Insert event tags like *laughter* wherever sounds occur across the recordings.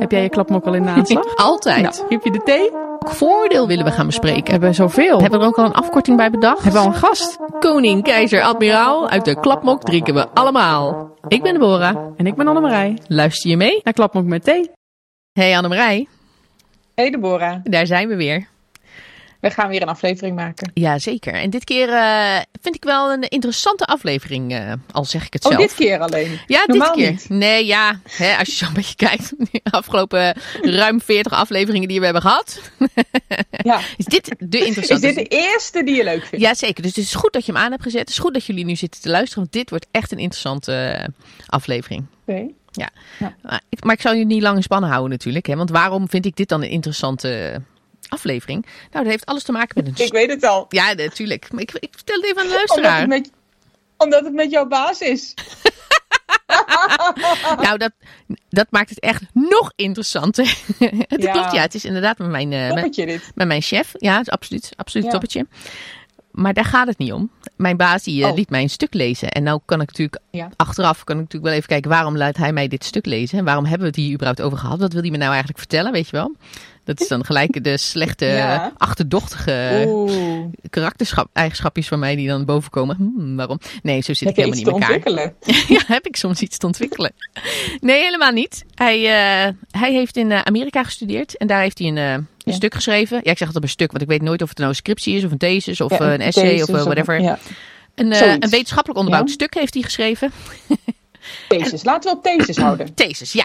Heb jij je klapmok al in de aanslag? *laughs* Altijd. Nou, heb je de thee? Welk voordeel willen we gaan bespreken? Hebben we zoveel? Hebben we er ook al een afkorting bij bedacht? Hebben we al een gast? Koning, keizer, admiraal, uit de klapmok drinken we allemaal. Ik ben Deborah. En ik ben Annemarij. Luister je mee? Naar klapmok met thee. Hey Annemarij, Hey Deborah, daar zijn we weer. We gaan weer een aflevering maken. Ja, zeker. En dit keer eh, vind ik wel een interessante aflevering, eh, al zeg ik het Oh, zelf. dit keer alleen. Ja, Normaal dit keer. niet. Nee, ja. Hè, als je zo een *laughs* beetje kijkt, de afgelopen ruim 40 afleveringen die we hebben gehad, *laughs* Ja. is dit de Is interessante. dit de eerste die je leuk vindt? Ja, zeker. Dus het is goed dat je hem aan hebt gezet. Het is goed dat jullie nu zitten te luisteren, want dit wordt echt een interessante eh, aflevering. Oké. Maar ik, maar ik zou je niet lang in spannen houden natuurlijk. Hè? Want waarom vind ik dit dan een interessante aflevering? Nou, dat heeft alles te maken met een... Ik weet het al. Ja, natuurlijk. Maar ik, ik vertel het even aan de Omdat luisteraar. het, met, omdat het met jouw baas is. *laughs* Nou, dat, dat maakt het echt nog interessanter. *laughs* het Ja. klopt, ja. Het is inderdaad met mijn, eh, met, Toppetje dit. met mijn chef. Ja, het is absoluut, absoluut Ja. toppetje. Maar daar gaat het niet om. Mijn baas die, eh, Oh. liet mij een stuk lezen. En nou kan ik natuurlijk Ja. achteraf kan ik natuurlijk wel even kijken waarom laat hij mij dit stuk lezen. En waarom hebben we het hier überhaupt over gehad? Wat wil hij me nou eigenlijk vertellen, weet je wel? Dat is dan gelijk de slechte, Ja. achterdochtige karaktereigenschapjes van mij die dan bovenkomen. Hmm, waarom? Nee, zo zit Heb ik helemaal niet in elkaar. ontwikkelen? *laughs* ja, heb ik soms iets te ontwikkelen. Nee, helemaal niet. Hij, eh, hij heeft in eh, Amerika gestudeerd en daar heeft hij een, eh, een Ja. stuk geschreven. Ja, ik zeg altijd een stuk, want ik weet nooit of het nou een scriptie is of een thesis of Ja, een essay thesis of whatever. Ja. Een, een wetenschappelijk onderbouwd stuk heeft hij geschreven. *laughs* Thesis. Laten we op thesis houden. Thesis, ja.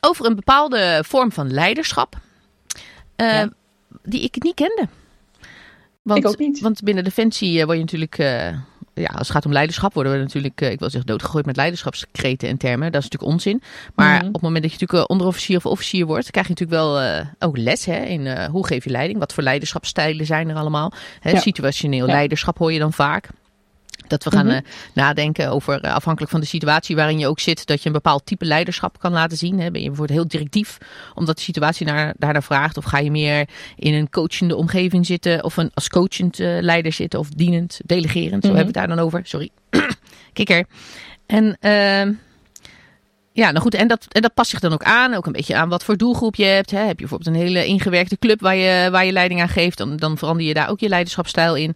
Over een bepaalde vorm van leiderschap. Eh, Ja. Die ik niet kende. Want, Ik ook niet. Want binnen Defensie eh, word je natuurlijk... eh, ja, als het gaat om leiderschap worden we natuurlijk, ik wil zeggen, doodgegooid met leiderschapskreten en termen. Dat is natuurlijk onzin. Maar Mhm. op het moment dat je natuurlijk onderofficier of officier wordt, krijg je natuurlijk wel ook les hè, in hoe geef je leiding. Wat voor leiderschapsstijlen zijn er allemaal. Hè, Ja. Situationeel Ja. leiderschap hoor je dan vaak. Dat we gaan Mhm. eh, nadenken over, eh, afhankelijk van de situatie waarin je ook zit, dat je een bepaald type leiderschap kan laten zien. Hè. Ben je bijvoorbeeld heel directief, omdat de situatie naar, daarnaar vraagt? Of ga je meer in een coachende omgeving zitten, of een, als coachend eh, leider zitten, of dienend, delegerend, zo Mhm. hebben we het daar dan over. Sorry, *clears throat* kikker. En... ehm, ja, nou goed, en dat, en dat past zich dan ook aan. Ook een beetje aan wat voor doelgroep je hebt. Hè. Heb je bijvoorbeeld een hele ingewerkte club waar je, waar je leiding aan geeft, dan, dan verander je daar ook je leiderschapsstijl in.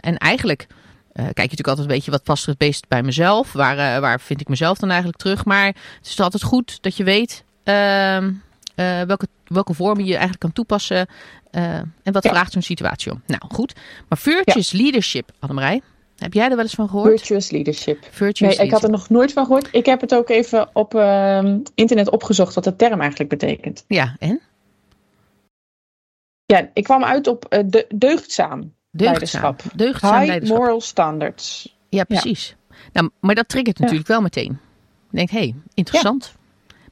En eigenlijk kijk je natuurlijk altijd een beetje wat past er het best bij mezelf. Waar, eh, waar vind ik mezelf dan eigenlijk terug? Maar het is altijd goed dat je weet ehm, eh, welke, welke vormen je eigenlijk kan toepassen. eh, en wat Ja. vraagt zo'n situatie om. Nou goed, maar virtuous leadership, Annemarij. Heb jij er wel eens van gehoord? Virtuous leadership. Virtuous Nee, ik had er nog nooit van gehoord. Ik heb het ook even op ehm, internet opgezocht wat de term eigenlijk betekent. Ja, en? Ja, ik kwam uit op eh, de, deugdzaam. Deugdzaam. Leiderschap. Deugdzaam High leiderschap. moral standards. Ja, precies. Nou, maar dat triggert natuurlijk wel meteen. Je denkt, hé, hey, interessant.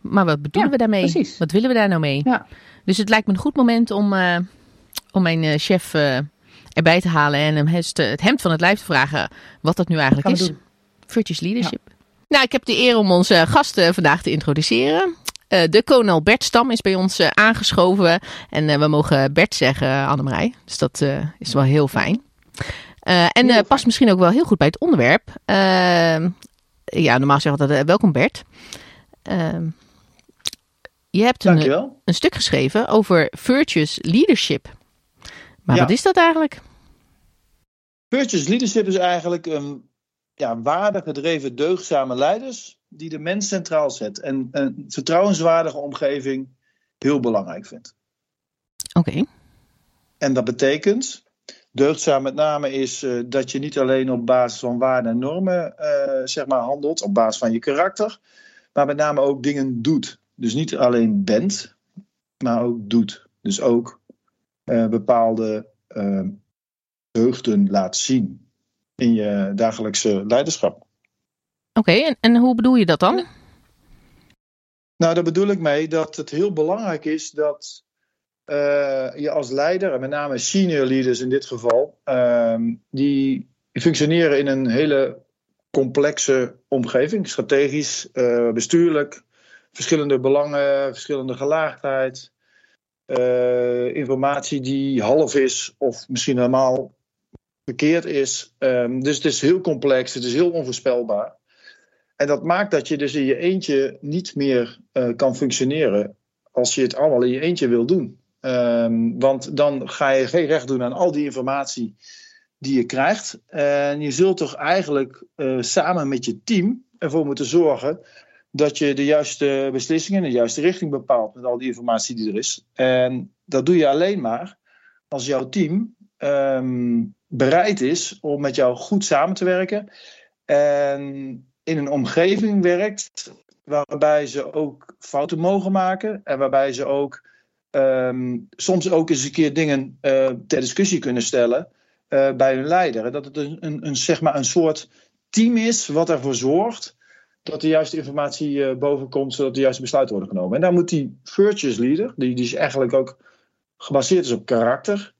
Maar wat bedoelen we daarmee? precies. Wat willen we daar nou mee? Ja. Dus het lijkt me een goed moment om, eh, om mijn eh, chef eh, erbij te halen en hem het, het hemd van het lijf te vragen wat dat nu eigenlijk Gaan is. Virtuous leadership. Nou, ik heb de eer om onze gasten vandaag te introduceren. Eh, de kolonel Bert Stam is bij ons eh, aangeschoven. En eh, we mogen Bert zeggen, Annemarij. Dus dat is wel heel fijn. En past misschien ook wel heel goed bij het onderwerp. Eh, ja, normaal zeggen we eh, welkom Bert. Eh, je hebt een, Dankjewel. een stuk geschreven over virtuous leadership. Maar Ja. wat is dat eigenlijk? Virtuous leadership is eigenlijk een ja, waardegedreven, deugdzame leiders die de mens centraal zet en een vertrouwenswaardige omgeving heel belangrijk vindt. Oké, En dat betekent, deugdzaam met name is eh, dat je niet alleen op basis van waarden en normen eh, zeg maar handelt, op basis van je karakter, maar met name ook dingen doet. Dus niet alleen bent, maar ook doet. Dus ook eh, bepaalde deugden laat zien in je dagelijkse leiderschap. Oké, en, en hoe bedoel je dat dan? Nou, daar bedoel ik mee dat het heel belangrijk is dat eh, je als leider, en met name senior leaders in dit geval, ehm, die functioneren in een hele complexe omgeving, strategisch, eh, bestuurlijk, verschillende belangen, verschillende gelaagdheid, eh, informatie die half is of misschien helemaal verkeerd is. Ehm, dus het is heel complex, het is heel onvoorspelbaar. En dat maakt dat je dus in je eentje niet meer eh, kan functioneren als je het allemaal in je eentje wil doen. Ehm, want dan ga je geen recht doen aan al die informatie die je krijgt. En je zult toch eigenlijk eh, samen met je team ervoor moeten zorgen dat je de juiste beslissingen, de juiste richting bepaalt met al die informatie die er is. En dat doe je alleen maar als jouw team ehm, bereid is om met jou goed samen te werken. En in een omgeving werkt waarbij ze ook fouten mogen maken. En waarbij ze ook ehm, soms ook eens een keer dingen uh, ter discussie kunnen stellen uh, bij hun leider. Dat het een, een, een, zeg maar een soort team is wat ervoor zorgt dat de juiste informatie uh, boven komt, zodat de juiste besluiten worden genomen. En daar moet die virtuous leader, die, die is eigenlijk ook gebaseerd is op karakter,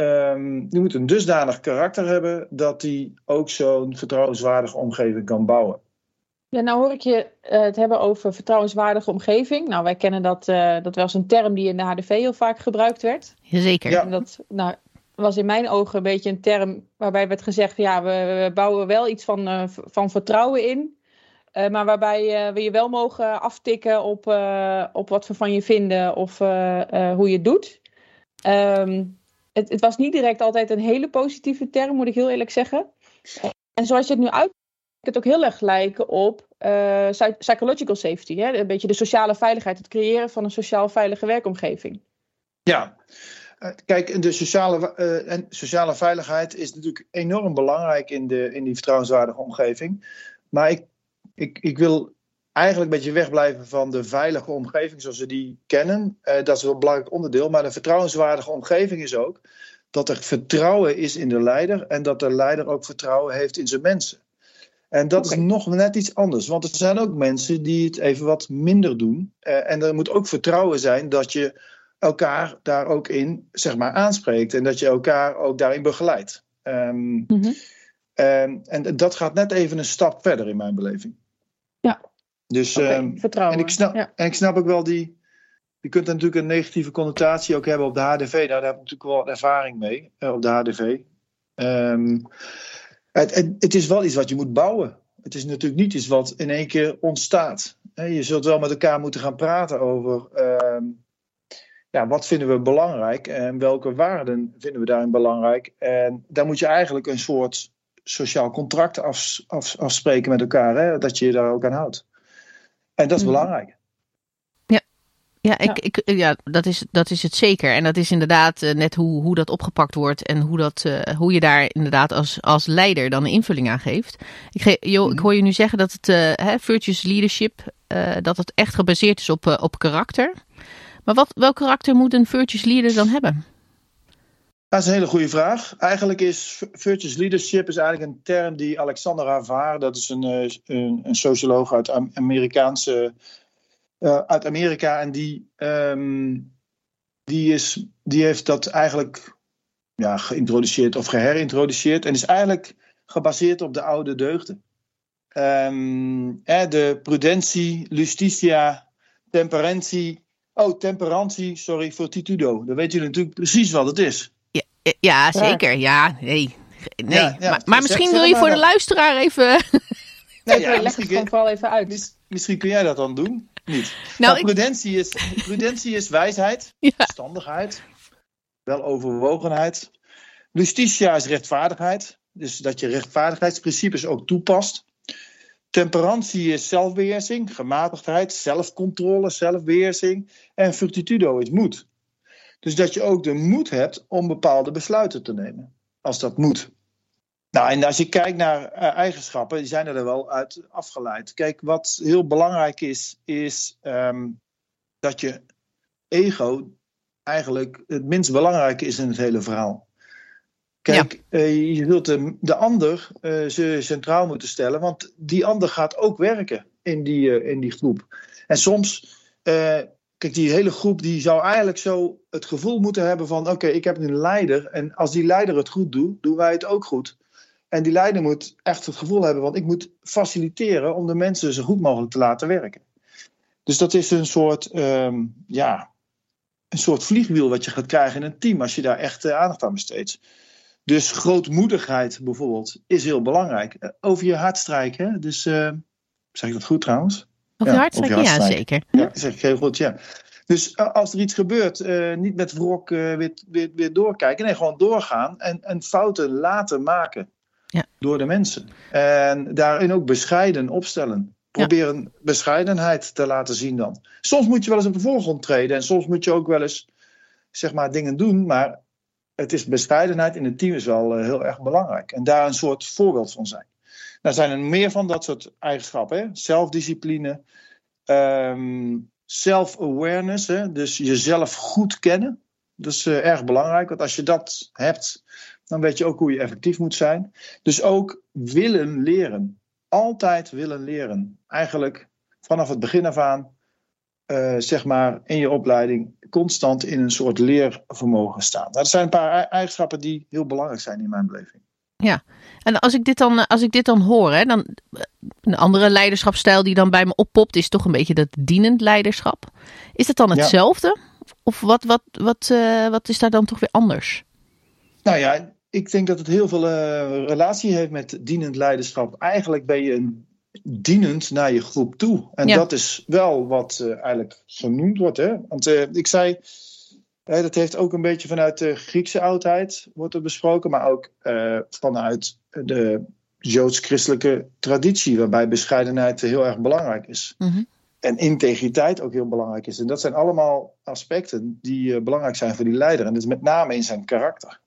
um, die moet een dusdanig karakter hebben dat die ook zo'n vertrouwenswaardige omgeving kan bouwen. Ja, nou hoor ik je uh, het hebben over vertrouwenswaardige omgeving. Nou, wij kennen dat, uh, dat was een term die in de HDV heel vaak gebruikt werd. Jazeker. Ja. En dat nou, was in mijn ogen een beetje een term waarbij werd gezegd, ja, we, we bouwen wel iets van, uh, van vertrouwen in. Uh, maar waarbij uh, we je wel mogen aftikken op, uh, op wat we van je vinden of hoe je het doet. Um, het, het, was niet direct altijd een hele positieve term, moet ik heel eerlijk zeggen. En zoals je het nu uit het ook heel erg lijken op psychological safety. Hè? Een beetje de sociale veiligheid, het creëren van een sociaal veilige werkomgeving. Ja, Kijk, de sociale, uh, en sociale veiligheid is natuurlijk enorm belangrijk in, de, in die vertrouwenswaardige omgeving. Maar ik, ik, ik wil eigenlijk een beetje wegblijven van de veilige omgeving zoals we die kennen. Uh, dat is wel een belangrijk onderdeel. Maar de vertrouwenswaardige omgeving is ook dat er vertrouwen is in de leider en dat de leider ook vertrouwen heeft in zijn mensen. En dat okay. is nog net iets anders, want er zijn ook mensen die het even wat minder doen. Uh, en er moet ook vertrouwen zijn dat je elkaar daar ook in zeg maar, aanspreekt en dat je elkaar ook daarin begeleidt. Um, mm-hmm. um, en dat gaat net even een stap verder in mijn beleving. Ja. Dus okay, um, vertrouwen. En ik, snap, ja. en ik snap ook wel die. Je kunt natuurlijk een negatieve connotatie ook hebben op de HDV. Nou, daar heb ik natuurlijk wel ervaring mee uh, op de HDV. Het, het, het, is wel iets wat je moet bouwen. Het is natuurlijk niet iets wat in één keer ontstaat. Je zult wel met elkaar moeten gaan praten over ja, wat vinden we belangrijk en welke waarden vinden we daarin belangrijk. En daar moet je eigenlijk een soort sociaal contract af, af, afspreken met elkaar, hè, dat je je daar ook aan houdt. En dat is mm. belangrijk. Ja, ja, ik, ja. Ik, ja dat, is, dat is het zeker. En dat is inderdaad uh, net hoe, hoe dat opgepakt wordt en hoe, dat, uh, hoe je daar inderdaad als, als leider dan een invulling aan geeft. Ik, ge, jo, mm. ik hoor je nu zeggen dat het uh, hè, virtuous leadership, dat het echt gebaseerd is op, op karakter. Maar wat, welk karakter moet een virtuous leader dan hebben? Dat is een hele goede vraag. Eigenlijk is virtuous leadership is eigenlijk een term die Alexander Havar, dat is een, een, een socioloog uit Amerikaanse, uh, uit Amerika, en die, um, die, is, die heeft dat eigenlijk ja, geïntroduceerd of geherintroduceerd en is eigenlijk gebaseerd op de oude deugden. Um, eh, de prudentie, justitia, temperantie, Oh, temperantie, sorry, fortitudo. Dan weet jullie natuurlijk precies wat het is. Ja, ja zeker. Ja, nee. nee. Ja, ja. Maar, maar, misschien wil je voor de luisteraar even... Nee, *laughs* ja, leg het gewoon vooral even uit. Misschien kun jij dat dan doen. Niet. Nou, nou prudentie, is, prudentie is wijsheid, *laughs* verstandigheid, weloverwogenheid. Justitia is rechtvaardigheid. Dus dat je rechtvaardigheidsprincipes ook toepast. Temperantie is zelfbeheersing, gematigdheid, zelfcontrole, zelfbeheersing. En fortitudo is moed. Dus dat je ook de moed hebt om bepaalde besluiten te nemen. Als dat moet. Nou, en als je kijkt naar uh, eigenschappen, die zijn er wel uit afgeleid. Kijk, wat heel belangrijk is, is um, dat je ego eigenlijk het minst belangrijke is in het hele verhaal. Kijk, ja. uh, je zult de, de ander uh, ze centraal moeten stellen, want die ander gaat ook werken in die, in die groep. En soms, kijk, die hele groep die zou eigenlijk zo het gevoel moeten hebben van, oké, ik heb een leider en als die leider het goed doet, doen wij het ook goed. En die leider moet echt het gevoel hebben, want ik moet faciliteren om de mensen zo goed mogelijk te laten werken. Dus dat is een soort, um, ja, een soort vliegwiel wat je gaat krijgen in een team als je daar echt aandacht aan besteedt. Dus grootmoedigheid bijvoorbeeld is heel belangrijk. Over je hart strijken. Dus uh, Zeg ik dat goed trouwens? Of Ja, je Ja, hartstrekken. zeker. Ja, zeg goed, ja. Dus eh, als er iets gebeurt, eh, niet met wrok eh, weer, weer, weer doorkijken. Nee, gewoon doorgaan en, en fouten laten maken Ja. door de mensen. En daarin ook bescheiden opstellen. Probeer een bescheidenheid te laten zien dan. Soms moet je wel eens op de voorgrond treden. En soms moet je ook wel eens zeg maar, dingen doen. Maar het is bescheidenheid in het team is wel heel erg belangrijk. En daar een soort voorbeeld van zijn. Nou zijn er meer van dat soort eigenschappen. Zelfdiscipline. ehm, self-awareness. Dus jezelf goed kennen. Dat is eh, erg belangrijk. Want als je dat hebt, dan weet je ook hoe je effectief moet zijn. Dus ook willen leren. Altijd willen leren. Eigenlijk vanaf het begin af aan, eh, zeg maar, in je opleiding constant in een soort leervermogen staan. Nou, dat zijn een paar ei- eigenschappen die heel belangrijk zijn in mijn beleving. En als ik dit dan, eh, als ik dit dan hoor, hè, dan, eh, een andere leiderschapsstijl die dan bij me oppopt, is toch een beetje dat dienend leiderschap. Is dat dan Ja. hetzelfde? Of wat, wat, wat, eh, wat is daar dan toch weer anders? Nou ja, ik denk dat het heel veel relatie heeft met dienend leiderschap. Eigenlijk ben je een dienend naar je groep toe. En Ja. dat is wel wat eigenlijk genoemd wordt. Hè? Want ik zei, hè, dat heeft ook een beetje vanuit de Griekse oudheid wordt er besproken. Maar ook eh, vanuit de joods-christelijke traditie. Waarbij bescheidenheid heel erg belangrijk is. Mhm. En integriteit ook heel belangrijk is. En dat zijn allemaal aspecten die eh, belangrijk zijn voor die leider. En dat is met name in zijn karakter.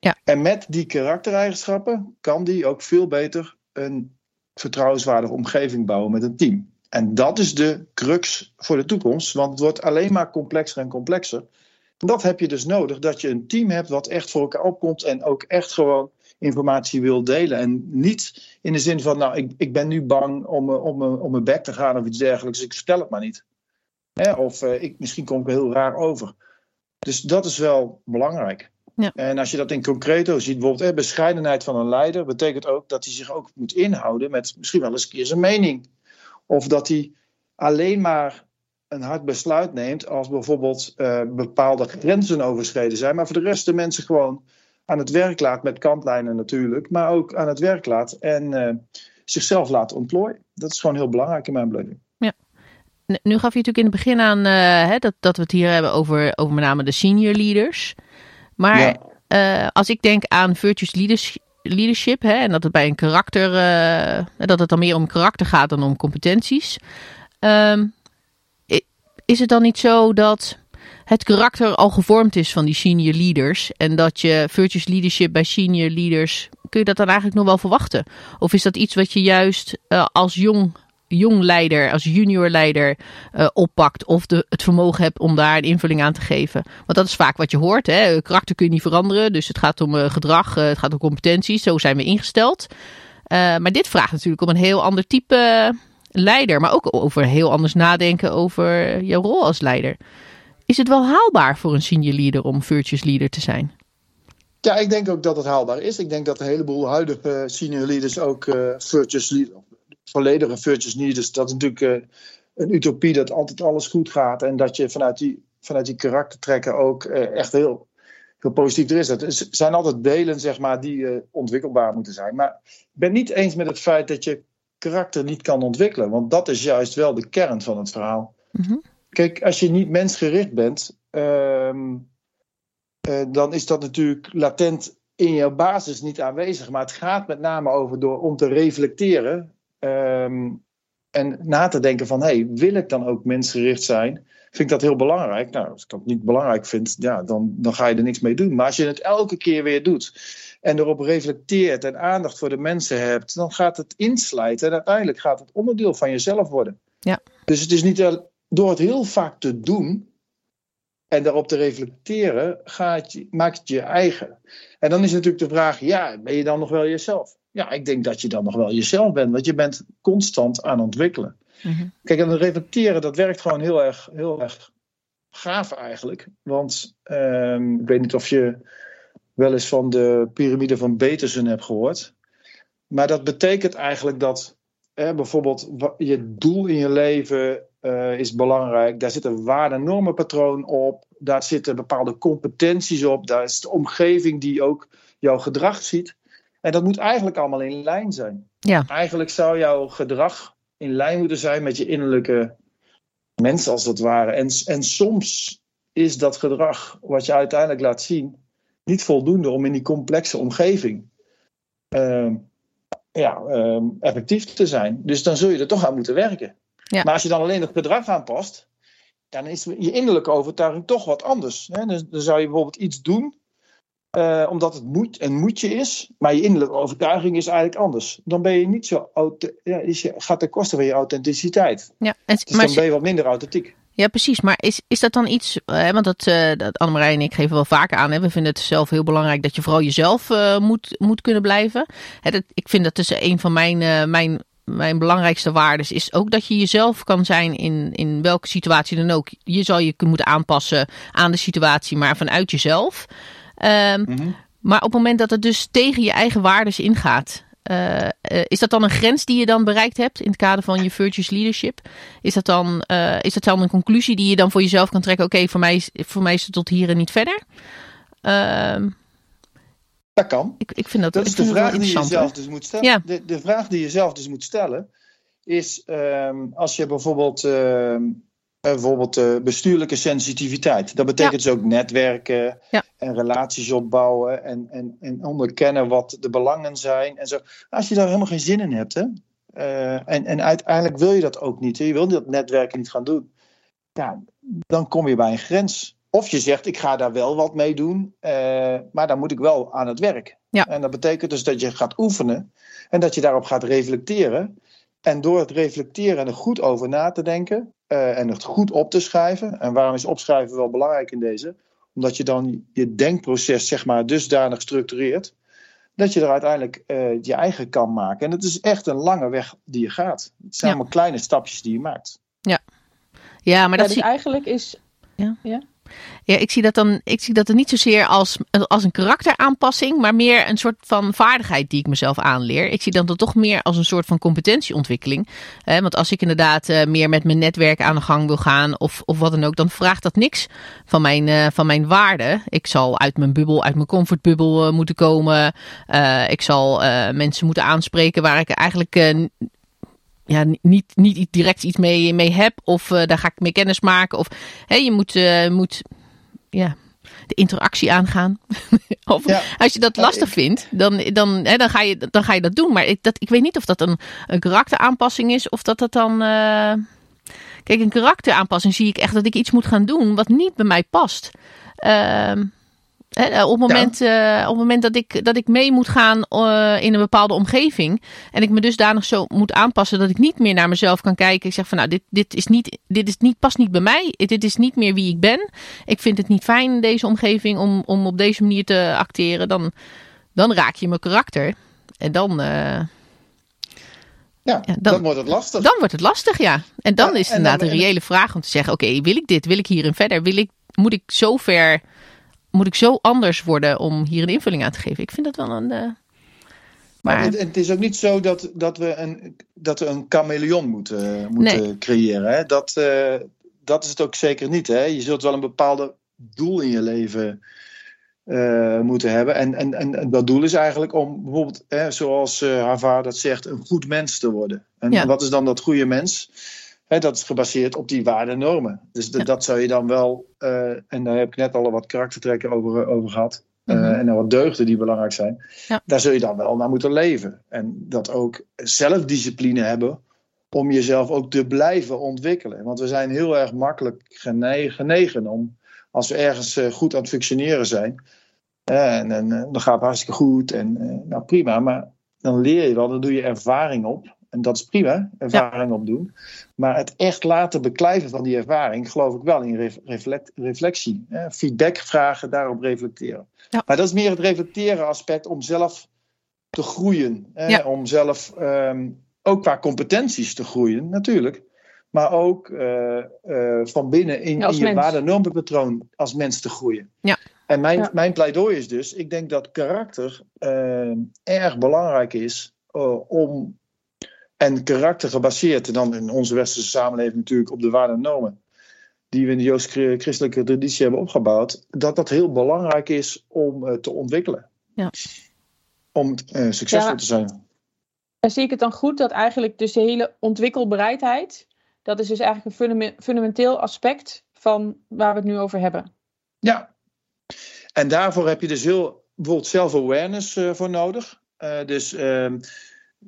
Ja. En met die karaktereigenschappen kan die ook veel beter een vertrouwenswaardige omgeving bouwen met een team. En dat is de crux voor de toekomst, want het wordt alleen maar complexer en complexer. Dat heb je dus nodig, dat je een team hebt wat echt voor elkaar opkomt en ook echt gewoon informatie wil delen. En niet in de zin van, nou, ik, ik ben nu bang om, eh, om, eh, om mijn bek te gaan of iets dergelijks, dus ik vertel het maar niet. Hè, Of eh, ik, misschien kom ik heel raar over. Dus dat is wel belangrijk. Ja. En als je dat in concreto ziet, bijvoorbeeld eh, bescheidenheid van een leider, betekent ook dat hij zich ook moet inhouden met misschien wel eens een keer zijn mening. Of dat hij alleen maar een hard besluit neemt als bijvoorbeeld eh, bepaalde grenzen overschreden zijn, maar voor de rest de mensen gewoon aan het werk laat, met kantlijnen natuurlijk, maar ook aan het werk laat en eh, zichzelf laat ontplooien. Dat is gewoon heel belangrijk in mijn beleving. N- Nu gaf je natuurlijk in het begin aan eh, hè, dat, dat we het hier hebben over, over met name de senior leaders. Maar Ja. als ik denk aan virtuous leaders- leadership hè, en dat het bij een karakter, dat het dan meer om karakter gaat dan om competenties. ehm, is het dan niet zo dat het karakter al gevormd is van die senior leaders en dat je virtuous leadership bij senior leaders, kun je dat dan eigenlijk nog wel verwachten? Of is dat iets wat je juist eh, als jong jong leider, als junior leider eh, oppakt. Of de, het vermogen hebt om daar een invulling aan te geven. Want dat is vaak wat je hoort. Hè? Karakter kun je niet veranderen. Dus het gaat om eh, gedrag, het gaat om competenties. Zo zijn we ingesteld. Maar dit vraagt natuurlijk om een heel ander type leider. Maar ook over heel anders nadenken over jouw rol als leider. Is het wel haalbaar voor een senior leader om virtuous leader te zijn? Ja, ik denk ook dat het haalbaar is. Ik denk dat een heleboel huidige senior leaders ook eh virtuous leaders, volledige virtuous leaders, dat is natuurlijk eh, een utopie dat altijd alles goed gaat en dat je vanuit die, vanuit die karaktertrekken ook eh, echt heel, heel positief er is. Het is- zijn altijd delen, zeg maar, die eh, ontwikkelbaar moeten zijn. Maar ik ben niet eens met het feit dat je karakter niet kan ontwikkelen, want dat is juist wel de kern van het verhaal. Mhm. Kijk, als je niet mensgericht bent, ehm, eh, dan is dat natuurlijk latent in je basis niet aanwezig. Maar het gaat met name over door, om te reflecteren ehm, en na te denken van, hey, wil ik dan ook mensgericht zijn? Vind ik dat heel belangrijk? Nou, als ik dat niet belangrijk vind, ja, dan, dan ga je er niks mee doen. Maar als je het elke keer weer doet en erop reflecteert en aandacht voor de mensen hebt, dan gaat het inslijten en uiteindelijk gaat het onderdeel van jezelf worden. Ja. Dus het is niet door het heel vaak te doen en daarop te reflecteren, gaat je, maakt het je eigen. En dan is natuurlijk de vraag, ja, ben je dan nog wel jezelf? Ja, ik denk dat je dan nog wel jezelf bent, want je bent constant aan het ontwikkelen. Mhm. Kijk, en reflecteren, dat werkt gewoon heel erg, heel erg gaaf eigenlijk. Want ehm, ik weet niet of je wel eens van de piramide van Petersen hebt gehoord. Maar dat betekent eigenlijk dat eh, bijvoorbeeld je doel in je leven eh, is belangrijk. Daar zit een waarde-normenpatroon op. Daar zitten bepaalde competenties op. Daar is de omgeving die ook jouw gedrag ziet. En dat moet eigenlijk allemaal in lijn zijn. Ja. Eigenlijk zou jouw gedrag in lijn moeten zijn met je innerlijke mens, als het ware. En, en soms is dat gedrag wat je uiteindelijk laat zien niet voldoende om in die complexe omgeving uh, ja, uh, effectief te zijn. Dus dan zul je er toch aan moeten werken. Ja. Maar als je dan alleen het gedrag aanpast, dan is je innerlijke overtuiging toch wat anders. Hè? Dus, dan zou je bijvoorbeeld iets doen uh, omdat het moet, een moetje is, maar je innerlijke overtuiging is eigenlijk anders. Dan ben je niet zo ja, is je, gaat ten koste van je authenticiteit. Ja, en, dus dan ben je wat minder authentiek. Ja, precies. Maar is, is dat dan iets, hè, want dat, uh, dat Annemarij en ik geven wel vaker aan. Hè, we vinden het zelf heel belangrijk dat je vooral jezelf uh, moet, moet kunnen blijven. Hè, dat, ik vind dat tussen een van mijn, uh, mijn, mijn belangrijkste waarden is ook dat je jezelf kan zijn in, in welke situatie dan ook. Je zal je moeten aanpassen aan de situatie, maar vanuit jezelf. Um, mm-hmm. Maar op het moment dat het dus tegen je eigen waarden ingaat, uh, uh, is dat dan een grens die je dan bereikt hebt in het kader van je virtuous leadership? Is dat dan, uh, is dat dan een conclusie die je dan voor jezelf kan trekken? Oké, okay, voor, mij, voor mij is het tot hier en niet verder. dat kan. Ik, ik vind dat, dat is de vraag die je zelf dus moet stellen. Ja. De, de vraag die je zelf dus moet stellen is um, als je bijvoorbeeld bijvoorbeeld uh, bestuurlijke sensitiviteit. Dat betekent ja. dus ook netwerken ja. En relaties opbouwen en, en, en onderkennen wat de belangen zijn en zo. Als je daar helemaal geen zin in hebt, hè, uh, en, en uiteindelijk wil je dat ook niet, hè, je wil dat netwerken niet gaan doen, ja, dan kom je bij een grens. Of je zegt, ik ga daar wel wat mee doen, uh, maar dan moet ik wel aan het werk. Ja. En dat betekent dus dat je gaat oefenen en dat je daarop gaat reflecteren. En door het reflecteren en er goed over na te denken uh, en het goed op te schrijven. En waarom is opschrijven wel belangrijk in deze? Omdat je dan je denkproces zeg maar dusdanig structureert. Dat je er uiteindelijk uh, je eigen kan maken. En het is echt een lange weg die je gaat. Het zijn Ja. allemaal kleine stapjes die je maakt. Ja, maar Ja, dat dus zie, eigenlijk is. Ja. ja. Ja, ik zie dat dan ik zie dat er niet zozeer als, als een karakteraanpassing, maar meer een soort van vaardigheid die ik mezelf aanleer. Ik zie dat dan toch meer als een soort van competentieontwikkeling. Want als ik inderdaad eh, meer met mijn netwerk aan de gang wil gaan of, of wat dan ook, dan vraagt dat niks van mijn, eh, van mijn waarde. Ik zal uit mijn bubbel, uit mijn comfortbubbel eh, moeten komen. Ik zal mensen moeten aanspreken waar ik eigenlijk ja, niet, niet direct iets mee, mee heb. Of uh, daar ga ik mee kennis maken. Of hè, je moet, uh, moet ja, de interactie aangaan. *laughs* of Ja. als je dat lastig vindt, dan, dan, hè, dan, ga je, dan ga je dat doen. Maar ik, dat, ik weet niet of dat een, een karakteraanpassing is. Of dat dat dan... Uh... Kijk, een karakteraanpassing zie ik echt dat ik iets moet gaan doen wat niet bij mij past. Ehm, hè, op, het moment, eh, op het moment dat ik, dat ik mee moet gaan eh, in een bepaalde omgeving. En ik me dusdanig zo moet aanpassen dat ik niet meer naar mezelf kan kijken. Ik zeg van nou, dit, dit, is niet, dit is niet, past niet bij mij. Dit is niet meer wie ik ben. Ik vind het niet fijn in deze omgeving om, om op deze manier te acteren. Dan, dan raak je mijn karakter. En dan, eh, Ja, dan- dan, wordt het lastig. dan wordt het lastig, ja. En dan Ja, is het inderdaad dan- een reële vraag om te zeggen: oké, wil ik dit? Wil ik hierin verder? Wil ik, moet ik zo ver, moet ik zo anders worden om hier een invulling aan te geven? Ik vind dat wel een. eh, Maar het, het is ook niet zo dat, dat, we, een, dat we een chameleon moeten, moeten creëren. Hè? Dat, eh, dat is het ook zeker niet. Hè? Je zult wel een bepaalde doel in je leven eh, moeten hebben. En, en, en, dat doel is eigenlijk om bijvoorbeeld, hè, zoals haar vader dat zegt, een goed mens te worden. En Ja. wat is dan dat goede mens? Dat is gebaseerd op die waarden en normen. Dus de- Ja. dat zou je dan wel, eh, en daar heb ik net al wat karaktertrekken over, over gehad. eh, Mhm. en wat deugden die belangrijk zijn. Ja. Daar zul je dan wel naar moeten leven. En dat ook zelfdiscipline hebben om jezelf ook te blijven ontwikkelen. Want we zijn heel erg makkelijk gene- genegen om, als we ergens eh, goed aan het functioneren zijn, eh, en, en, eh, dan gaat het hartstikke goed en eh, nou prima, maar dan leer je wel, dan doe je ervaring op. En dat is prima, ervaring opdoen. Maar het echt laten beklijven van die ervaring, geloof ik wel in ref- reflect- reflectie. Hè? Feedback vragen, daarop reflecteren. Ja. Maar dat is meer het reflecteren aspect om zelf te groeien. Hè? Ja. Om zelf ehm, ook qua competenties te groeien, natuurlijk. Maar ook eh, eh, van binnen in, Ja, je mens. waarde- en normenpatroon als mens te groeien. Ja. En mijn, Ja. mijn pleidooi is dus, ik denk dat karakter eh, erg belangrijk is eh, om, en karakter gebaseerd, en dan in onze westerse samenleving natuurlijk op de waarden en normen, die we in de joods-christelijke traditie hebben opgebouwd, dat dat heel belangrijk is om eh, te ontwikkelen. Ja. Om eh, succesvol Ja. te zijn. zie ik het dan goed dat eigenlijk dus de hele ontwikkelbereidheid, dat is dus eigenlijk een fundamenteel aspect van waar we het nu over hebben. Ja, en daarvoor heb je dus heel bijvoorbeeld self-awareness uh, voor nodig. Uh, dus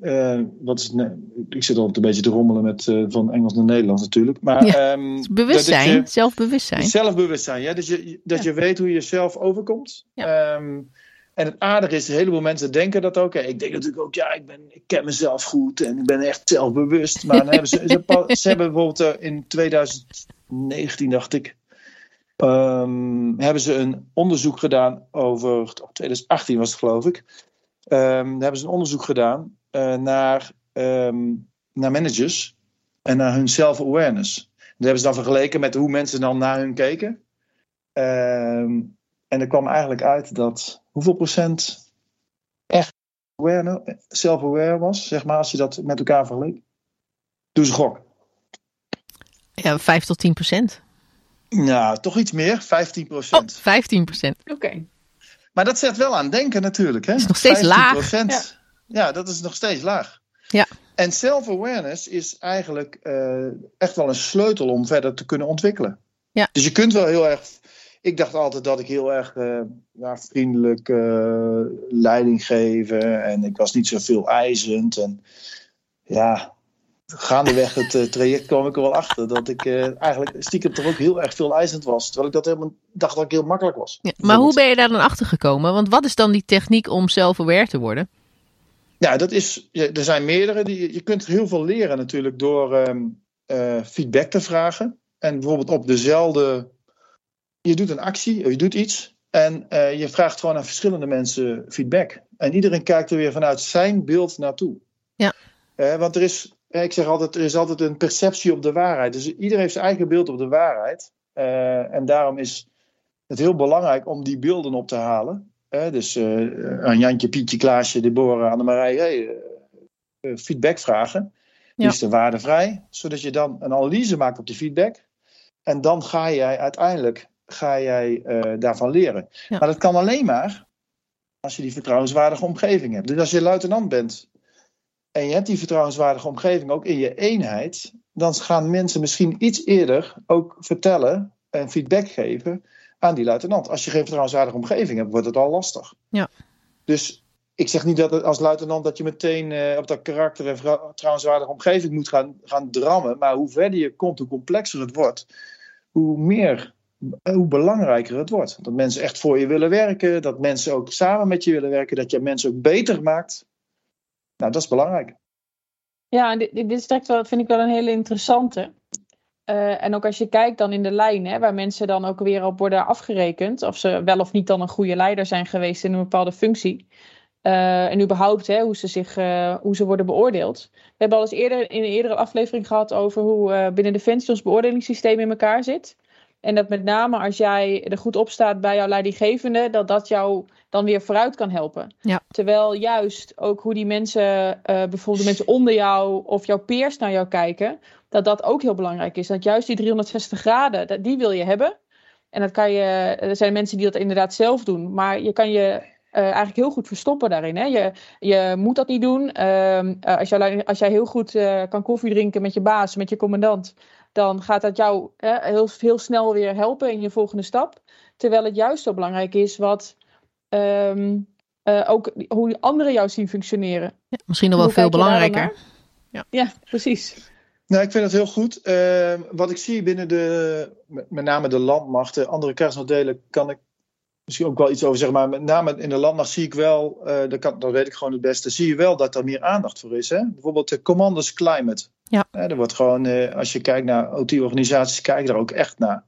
uh, wat is, nee, ik zit altijd een beetje te rommelen met van Engels naar Nederlands natuurlijk. Maar, ja, um, bewustzijn, je, zelfbewustzijn. Zelfbewustzijn, ja. Dus je, dat ja. je weet hoe je jezelf overkomt. Ja. Um, en het aardige is, een heleboel mensen denken dat ook. Ik denk natuurlijk ook, ja, ik, ben, ik ken mezelf goed en ik ben echt zelfbewust. Maar dan hebben ze, ze, *laughs* ze hebben bijvoorbeeld in 2019, dacht ik, um, hebben ze een onderzoek gedaan over, 2018 was het geloof ik. Um, hebben ze een onderzoek gedaan naar, um, naar managers en naar hun self-awareness. Dat hebben ze dan vergeleken met hoe mensen dan naar hun keken. en er kwam eigenlijk uit dat hoeveel procent echt self-aware was, zeg maar, als je dat met elkaar vergeleek? Doe ze gok. Ja, 5 tot 10 procent. Nou, toch iets meer, 15 procent. Oh, 15 procent. Oké. Maar dat zet wel aan denken natuurlijk. Hè? Dat is nog steeds laag. Ja. Ja, dat is nog steeds laag. Ja. En self-awareness is eigenlijk uh, echt wel een sleutel om verder te kunnen ontwikkelen. Ja. Dus je kunt wel heel erg. Ik dacht altijd dat ik heel erg uh, ja, vriendelijk uh, leiding geven en ik was niet zoveel eisend. En ja, gaandeweg het traject kwam ik er wel achter dat ik eigenlijk stiekem toch ook heel erg veel eisend was. Terwijl ik dat helemaal dacht dat ik heel makkelijk was. Ja, maar hoe ben je daar dan achter gekomen? Want wat is dan die techniek om self-aware te worden? Ja, dat is, er zijn meerdere. Die, je kunt heel veel leren natuurlijk door um, uh, feedback te vragen. En bijvoorbeeld op dezelfde. Je doet een actie, je doet iets. En je vraagt gewoon aan verschillende mensen feedback. En iedereen kijkt er weer vanuit zijn beeld naartoe. Ja. want er is ik zeg altijd, er is altijd een perceptie op de waarheid. Dus iedereen heeft zijn eigen beeld op de waarheid. En daarom is het heel belangrijk om die beelden op te halen. Dus uh, aan Jantje, Pietje, Klaasje, Deborah, Annemarij, hey, feedback vragen. Die ja. is de waardevrij, zodat je dan een analyse maakt op die feedback. En dan ga jij uiteindelijk ga jij, daarvan leren. Ja. Maar dat kan alleen maar als je die vertrouwenswaardige omgeving hebt. Dus als je luitenant bent en je hebt die vertrouwenswaardige omgeving ook in je eenheid, dan gaan mensen misschien iets eerder ook vertellen en feedback geven aan die luitenant. Als je geen vertrouwenswaardige omgeving hebt, wordt het al lastig. Ja. Dus ik zeg niet dat als luitenant dat je meteen uh, op dat karakter en vertrouwenswaardige omgeving moet gaan, gaan drammen. Maar hoe verder je komt, hoe complexer het wordt, hoe meer, hoe belangrijker het wordt. Dat mensen echt voor je willen werken, dat mensen ook samen met je willen werken, dat je mensen ook beter maakt. Nou, dat is belangrijk. Ja, dit, dit is direct wel, vind ik wel een hele interessante. Uh, en ook als je kijkt dan in de lijn, hè, waar mensen dan ook weer op worden afgerekend, of ze wel of niet dan een goede leider zijn geweest in een bepaalde functie. Uh, en überhaupt hè, hoe, ze zich, uh, hoe ze worden beoordeeld. We hebben al eens eerder in een eerdere aflevering gehad over hoe binnen Defensie ons beoordelingssysteem in elkaar zit. En dat met name als jij er goed op staat bij jouw leidinggevende, dat dat jou dan weer vooruit kan helpen. Ja. Terwijl juist ook hoe die mensen, uh, bijvoorbeeld de mensen onder jou of jouw peers naar jou kijken, dat dat ook heel belangrijk is. Dat juist die 360 graden, dat, die wil je hebben. En dat kan je, er zijn mensen die dat inderdaad zelf doen, maar je kan je uh, eigenlijk heel goed verstoppen daarin. Hè? Je, je moet dat niet doen. Uh, als, jij, als jij heel goed uh, kan koffie drinken met je baas, met je commandant, dan gaat dat jou heel, heel snel weer helpen in je volgende stap. Terwijl het juist zo belangrijk is wat um, uh, ook hoe anderen jou zien functioneren. Ja, misschien nog wel veel belangrijker. Ja. ja, precies. Nou, ik vind het heel goed. Uh, wat ik zie binnen de, met name de landmachten, andere krijgsmodellen, kan ik misschien ook wel iets over zeggen. Maar met name in de landmacht zie ik wel, uh, dat, kan, dat weet ik gewoon het beste, zie je wel dat er meer aandacht voor is. Hè? Bijvoorbeeld de Commanders Climate. Ja. er wordt gewoon, uh, als je kijkt naar OT-organisaties, kijk daar ook echt naar.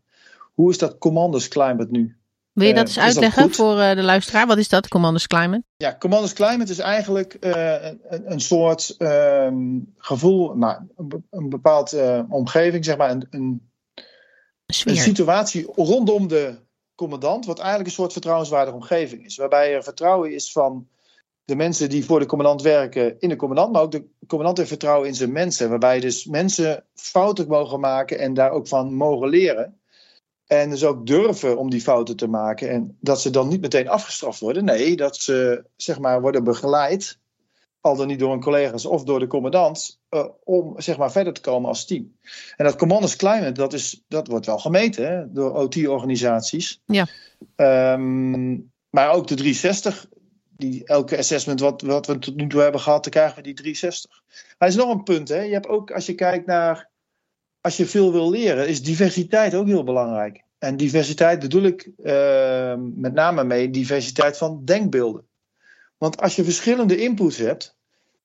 Hoe is dat Commanders Climate nu? Wil je dat eens uitleggen dat voor de luisteraar? Wat is dat, Commanders Climate? Ja, Commanders Climate is eigenlijk een, een, soort um, gevoel, nou, een, bepaald omgeving, zeg maar, een, een, een, situatie rondom de commandant, wat eigenlijk een soort vertrouwenswaardige omgeving is. Waarbij er vertrouwen is van de mensen die voor de commandant werken in de commandant, maar ook de commandant heeft vertrouwen in zijn mensen. Waarbij dus mensen fouten mogen maken en daar ook van mogen leren. En dus ook durven om die fouten te maken. En dat ze dan niet meteen afgestraft worden. Nee, dat ze zeg maar worden begeleid. al dan niet door hun collega's of door de commandant, uh, om zeg maar verder te komen als team. En dat commanders climate, dat, is, dat wordt wel gemeten hè, door OT-organisaties. Ja. Um, maar ook de 360, die, elke assessment wat, wat we tot nu toe hebben gehad, dan krijgen we die 360. Maar er is nog een punt, hè. je hebt ook als je kijkt naar, als je veel wil leren, is diversiteit ook heel belangrijk. En diversiteit bedoel ik uh, met name mee diversiteit van denkbeelden. Want als je verschillende inputs hebt,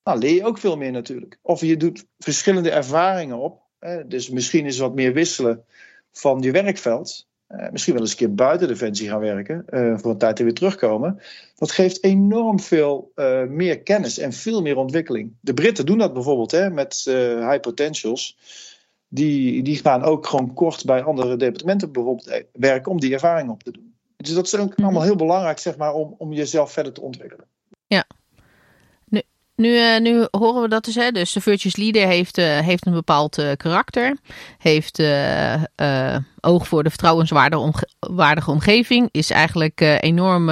nou, leer je ook veel meer natuurlijk. Of je doet verschillende ervaringen op. Hè, dus misschien is wat meer wisselen van je werkveld. Uh, misschien wel eens een keer buiten Defensie gaan werken. Uh, voor een tijd er weer terugkomen. Dat geeft enorm veel uh, meer kennis en veel meer ontwikkeling. De Britten doen dat bijvoorbeeld hè, met high potentials. Die, die gaan ook gewoon kort bij andere departementen bijvoorbeeld werken om die ervaring op te doen. Dus dat is ook allemaal heel belangrijk zeg maar, om, om jezelf verder te ontwikkelen. Ja. Nu, nu, uh, nu horen we dat dus. Hè? Dus de Virtuous Leader heeft, uh, heeft een bepaald uh, karakter. Heeft oog voor de vertrouwenswaardige omge omgeving. Is eigenlijk enorm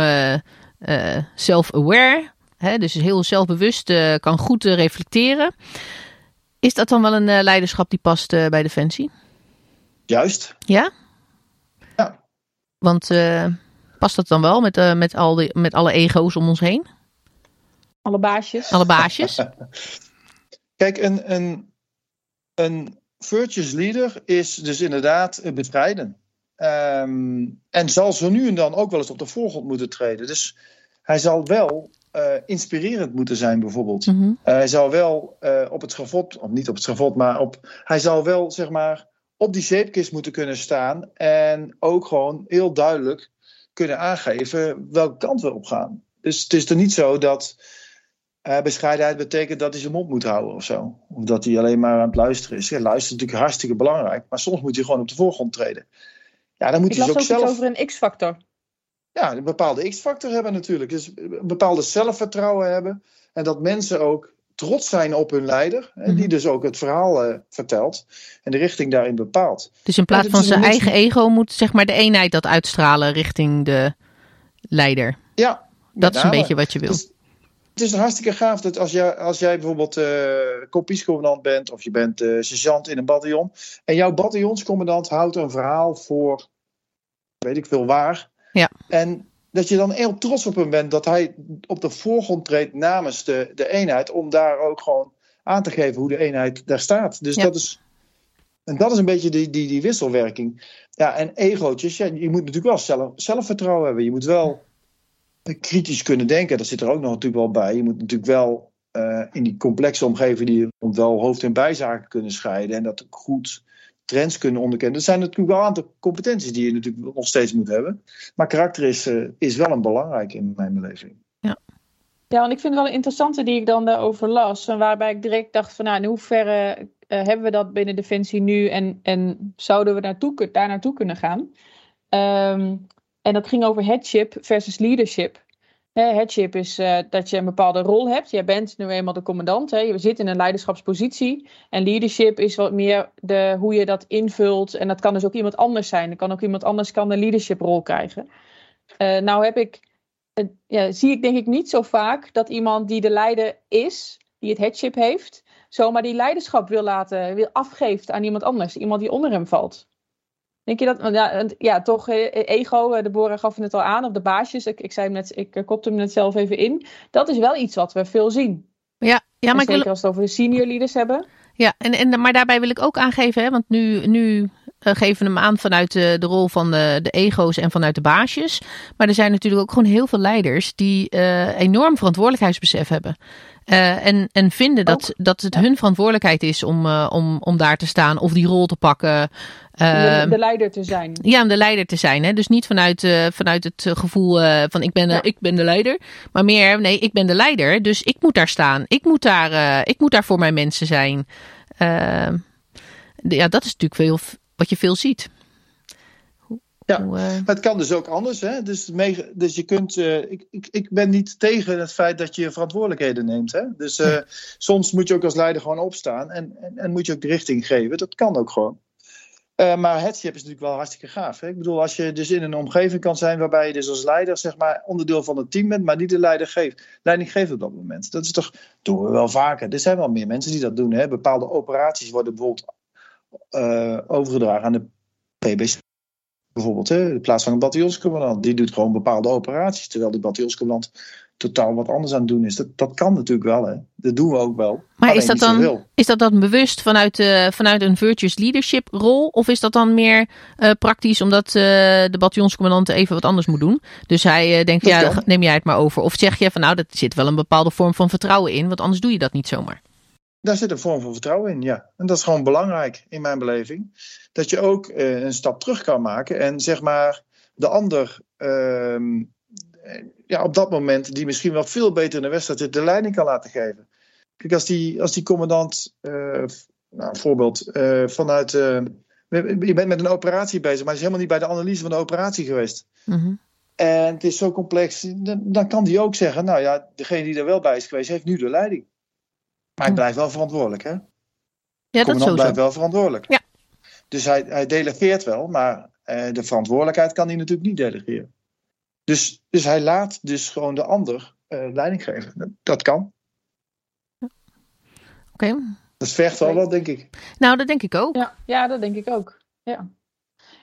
self-aware. Dus is heel zelfbewust. kan goed reflecteren. Is dat dan wel een leiderschap die past bij Defensie? Juist. Ja? Ja. Want past dat dan wel met, met, al die, met alle ego's om ons heen? Alle baasjes. Alle baasjes. *laughs* Kijk, een, een, een virtuous leader is dus inderdaad bevrijden. Um, en zal zo nu en dan ook wel eens op de voorgrond moeten treden. Dus hij zal wel uh, inspirerend moeten zijn, bijvoorbeeld. Mm -hmm. uh, hij zal wel uh, op het schavot, of niet op het schavot, maar op. Hij zal wel, zeg maar, op die zeepkist moeten kunnen staan. En ook gewoon heel duidelijk kunnen aangeven welke kant we op gaan. Dus het is er niet zo dat uh, bescheidenheid betekent dat hij zijn mond moet houden of zo. Of dat hij alleen maar aan het luisteren is. Ja, luisteren is natuurlijk hartstikke belangrijk. Maar soms moet je gewoon op de voorgrond treden. Ja, dan moet Ik je las dus ook ook iets zelf over een X-factor. ja, een bepaalde X-factor hebben natuurlijk. Dus een bepaalde zelfvertrouwen hebben. En dat mensen ook trots zijn op hun leider. Hè, Mhm. Die dus ook het verhaal eh, vertelt. En de richting daarin bepaalt. Dus in plaats van zijn eigen ego moet zeg maar de eenheid dat uitstralen richting de leider. Ja, Dat is een beetje wat je wil. Dus het is hartstikke gaaf dat als jij, als jij bijvoorbeeld eh kopiescommandant bent of je bent eh, sergeant in een bataljon en jouw bataljonscommandant houdt een verhaal voor, weet ik veel waar. Ja. En dat je dan heel trots op hem bent dat hij op de voorgrond treedt namens de, de eenheid om daar ook gewoon aan te geven hoe de eenheid daar staat. Dus Ja. dat is. En dat is een beetje die, die, die wisselwerking. Ja, en egootjes, ja, je moet natuurlijk wel zelf, zelfvertrouwen hebben. Je moet wel kritisch kunnen denken. Dat zit er ook nog natuurlijk wel bij. Je moet natuurlijk wel eh, in die complexe omgeving die wel hoofd- en bijzaken kunnen scheiden. En dat ook goed trends kunnen onderkennen. Dat zijn natuurlijk wel een aantal competenties die je natuurlijk nog steeds moet hebben. Maar karakter is, eh, is wel een belangrijk in mijn beleving. Ja, en ik vind het wel een interessante die ik dan daarover las. En waarbij ik direct dacht van nou, in hoeverre eh, hebben we dat binnen Defensie nu en, en zouden we naartoe, daar naartoe kunnen gaan? Ehm, en dat ging over headship versus leadership. Headship is eh, dat je een bepaalde rol hebt. Jij bent nu eenmaal de commandant. Je zit in een leiderschapspositie. En leadership is wat meer de, hoe je dat invult. En dat kan dus ook iemand anders zijn. Er kan ook iemand anders kan een leadership rol krijgen. Eh, nou heb ik eh, ja, zie ik denk ik niet zo vaak dat iemand die de leider is, die het headship heeft, zomaar die leiderschap wil laten, wil afgeeft aan iemand anders, iemand die onder hem valt. Denk je dat, ja, toch, eh, ego, eh, Deborah gaf het al aan, of de baasjes, ik, ik, zei hem net, ik eh, kopte hem net zelf even in. Dat is wel iets wat we veel zien. Ja, ja maar ik zeker wil, als we het over de senior leaders hebben. Ja, en, en, maar daarbij wil ik ook aangeven, hè, want nu, nu eh, geven we hem aan vanuit de, de rol van de, de ego's en vanuit de baasjes. Maar er zijn natuurlijk ook gewoon heel veel leiders die eh, enorm verantwoordelijkheidsbesef hebben. Eh, en, en vinden dat, dat het hun verantwoordelijkheid is om, eh, om, om daar te staan of die rol te pakken. Om Eh, de, de leider te zijn. ja, om de leider te zijn. Hè? Dus niet vanuit, eh, vanuit het eh, gevoel eh, van ik ben, eh, Ja. ik ben de leider. Maar meer, nee, ik ben de leider. Dus ik moet daar staan. Ik moet daar, eh, ik moet daar voor mijn mensen zijn. Eh, de- ja, dat is natuurlijk veel, wat je veel ziet. Hoe, Ja. hoe, Maar het kan dus ook anders. Hè? Dus, mee- dus je kunt. eh, ik, ik, ik ben niet tegen het feit dat je verantwoordelijkheden neemt. Hè? Dus eh, soms moet je ook als leider gewoon opstaan en, en, en moet je ook de richting geven. Dat kan ook gewoon. Uh, maar headship is natuurlijk wel hartstikke gaaf. Hè? Ik bedoel, als je dus in een omgeving kan zijn waarbij je dus als leider zeg maar, onderdeel van het team bent, maar niet de leider geeft, leiding geeft op dat moment. Dat is toch, doen we wel vaker. Er zijn wel meer mensen die dat doen. Hè? Bepaalde operaties worden bijvoorbeeld uh, overgedragen aan de PBC. Bijvoorbeeld, hè? in plaats van een bataljonscommandant. Die doet gewoon bepaalde operaties, terwijl die bataljonscommandant totaal wat anders aan het doen is. Dat, dat kan natuurlijk wel, hè. Dat doen we ook wel. Maar is dat, dan, is dat dan bewust vanuit, uh, vanuit een virtuous leadership rol? Of is dat dan meer uh, praktisch omdat uh, de bataljonscommandant even wat anders moet doen? Dus hij denkt, dat ja, kan. neem jij het maar over. Of zeg je van, nou, dat zit wel een bepaalde vorm van vertrouwen in, want anders doe je dat niet zomaar. Daar zit een vorm van vertrouwen in, ja. En dat is gewoon belangrijk in mijn beleving. Dat je ook een stap terug kan maken en zeg maar de ander ehm, ja, op dat moment die misschien wel veel beter in de wedstrijd de leiding kan laten geven. Kijk, als die, als die commandant, uh, nou, een voorbeeld, uh, vanuit. Uh, je bent met een operatie bezig, maar is helemaal niet bij de analyse van de operatie geweest. Mm En het is zo complex, dan, dan, kan die ook zeggen: Nou ja, degene die er wel bij is geweest, heeft nu de leiding. Maar hij mhm. blijft wel verantwoordelijk, hè? Ja, commandant blijft wel verantwoordelijk. Ja. Dus hij, hij delegeert wel, maar de verantwoordelijkheid kan hij natuurlijk niet delegeren. Dus, dus hij laat dus gewoon de ander uh, leiding geven. Dat kan. Oké. Okay. Dat vergt wel wat, denk ik. Nou, dat denk ik ook. Ja, ja dat denk ik ook. Ja.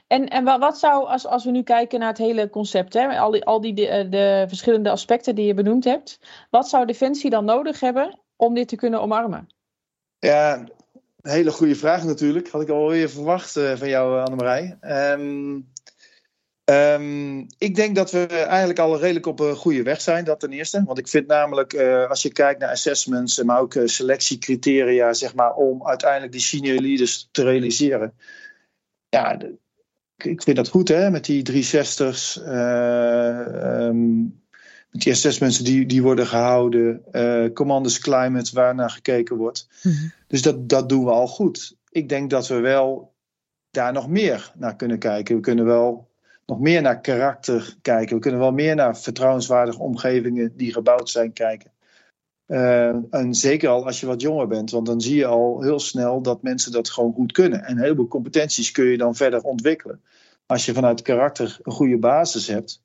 En, en wat zou, als, als we nu kijken naar het hele concept, hè, al die, al die de, de verschillende aspecten die je benoemd hebt, wat zou Defensie dan nodig hebben om dit te kunnen omarmen? Ja, een hele goede vraag natuurlijk. Had ik alweer verwacht uh, van jou, Annemarij. Um, Um, ik denk dat we eigenlijk al redelijk op een goede weg zijn, dat ten eerste. Want ik vind namelijk, uh, als je kijkt naar assessments, maar ook uh, selectiecriteria, zeg maar, om uiteindelijk die senior leaders te realiseren. Ja, de, ik vind dat goed, hè, met die 360's, uh, um, met die assessments die, die worden gehouden, commanders climate, waar naar gekeken wordt. Mm -hmm. Dus dat, dat doen we al goed. Ik denk dat we wel daar nog meer naar kunnen kijken. We kunnen wel nog meer naar karakter kijken. We kunnen wel meer naar vertrouwenswaardige omgevingen die gebouwd zijn kijken. Uh, en zeker al als je wat jonger bent, want dan zie je al heel snel dat mensen dat gewoon goed kunnen. En een heleboel competenties kun je dan verder ontwikkelen. Als je vanuit karakter een goede basis hebt,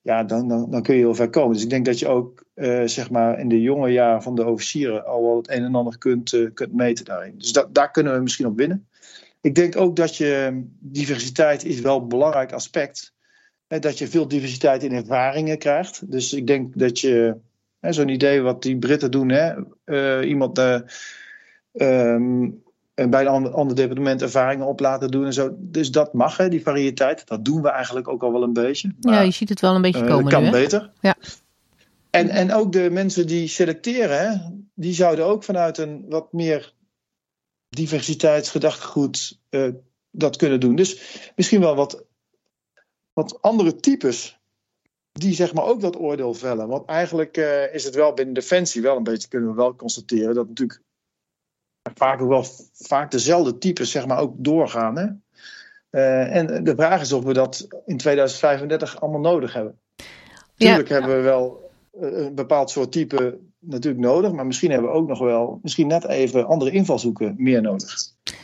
ja, dan, dan, dan kun je heel ver komen. Dus ik denk dat je ook uh, zeg maar in de jonge jaren van de officieren al wel het een en ander kunt, uh, kunt meten daarin. Dus dat, daar kunnen we misschien op winnen. Ik denk ook dat je diversiteit is wel een belangrijk aspect. Hè, dat je veel diversiteit in ervaringen krijgt. Dus ik denk dat je zo'n idee wat die Britten doen, hè, uh, iemand uh, um, bij een ander, ander, departement ervaringen op laten doen en zo. Dus dat mag, hè, die variëteit. Dat doen we eigenlijk ook al wel een beetje. Maar, ja, je ziet het wel een beetje komen. Uh, kan nu, beter. Ja. En, en ook de mensen die selecteren, hè, die zouden ook vanuit een wat meer diversiteitsgedachtegoed uh, dat kunnen doen. Dus misschien wel wat, wat andere types die zeg maar ook dat oordeel vellen. Want eigenlijk uh, is het wel binnen Defensie wel een beetje, kunnen we wel constateren, dat natuurlijk vaak ook wel vaak dezelfde types zeg maar ook doorgaan. Hè? Uh, en de vraag is of we dat in 2035 allemaal nodig hebben. Tuurlijk ja. hebben we wel een bepaald soort type natuurlijk nodig, maar misschien hebben we ook nog wel, misschien net even andere invalshoeken meer nodig.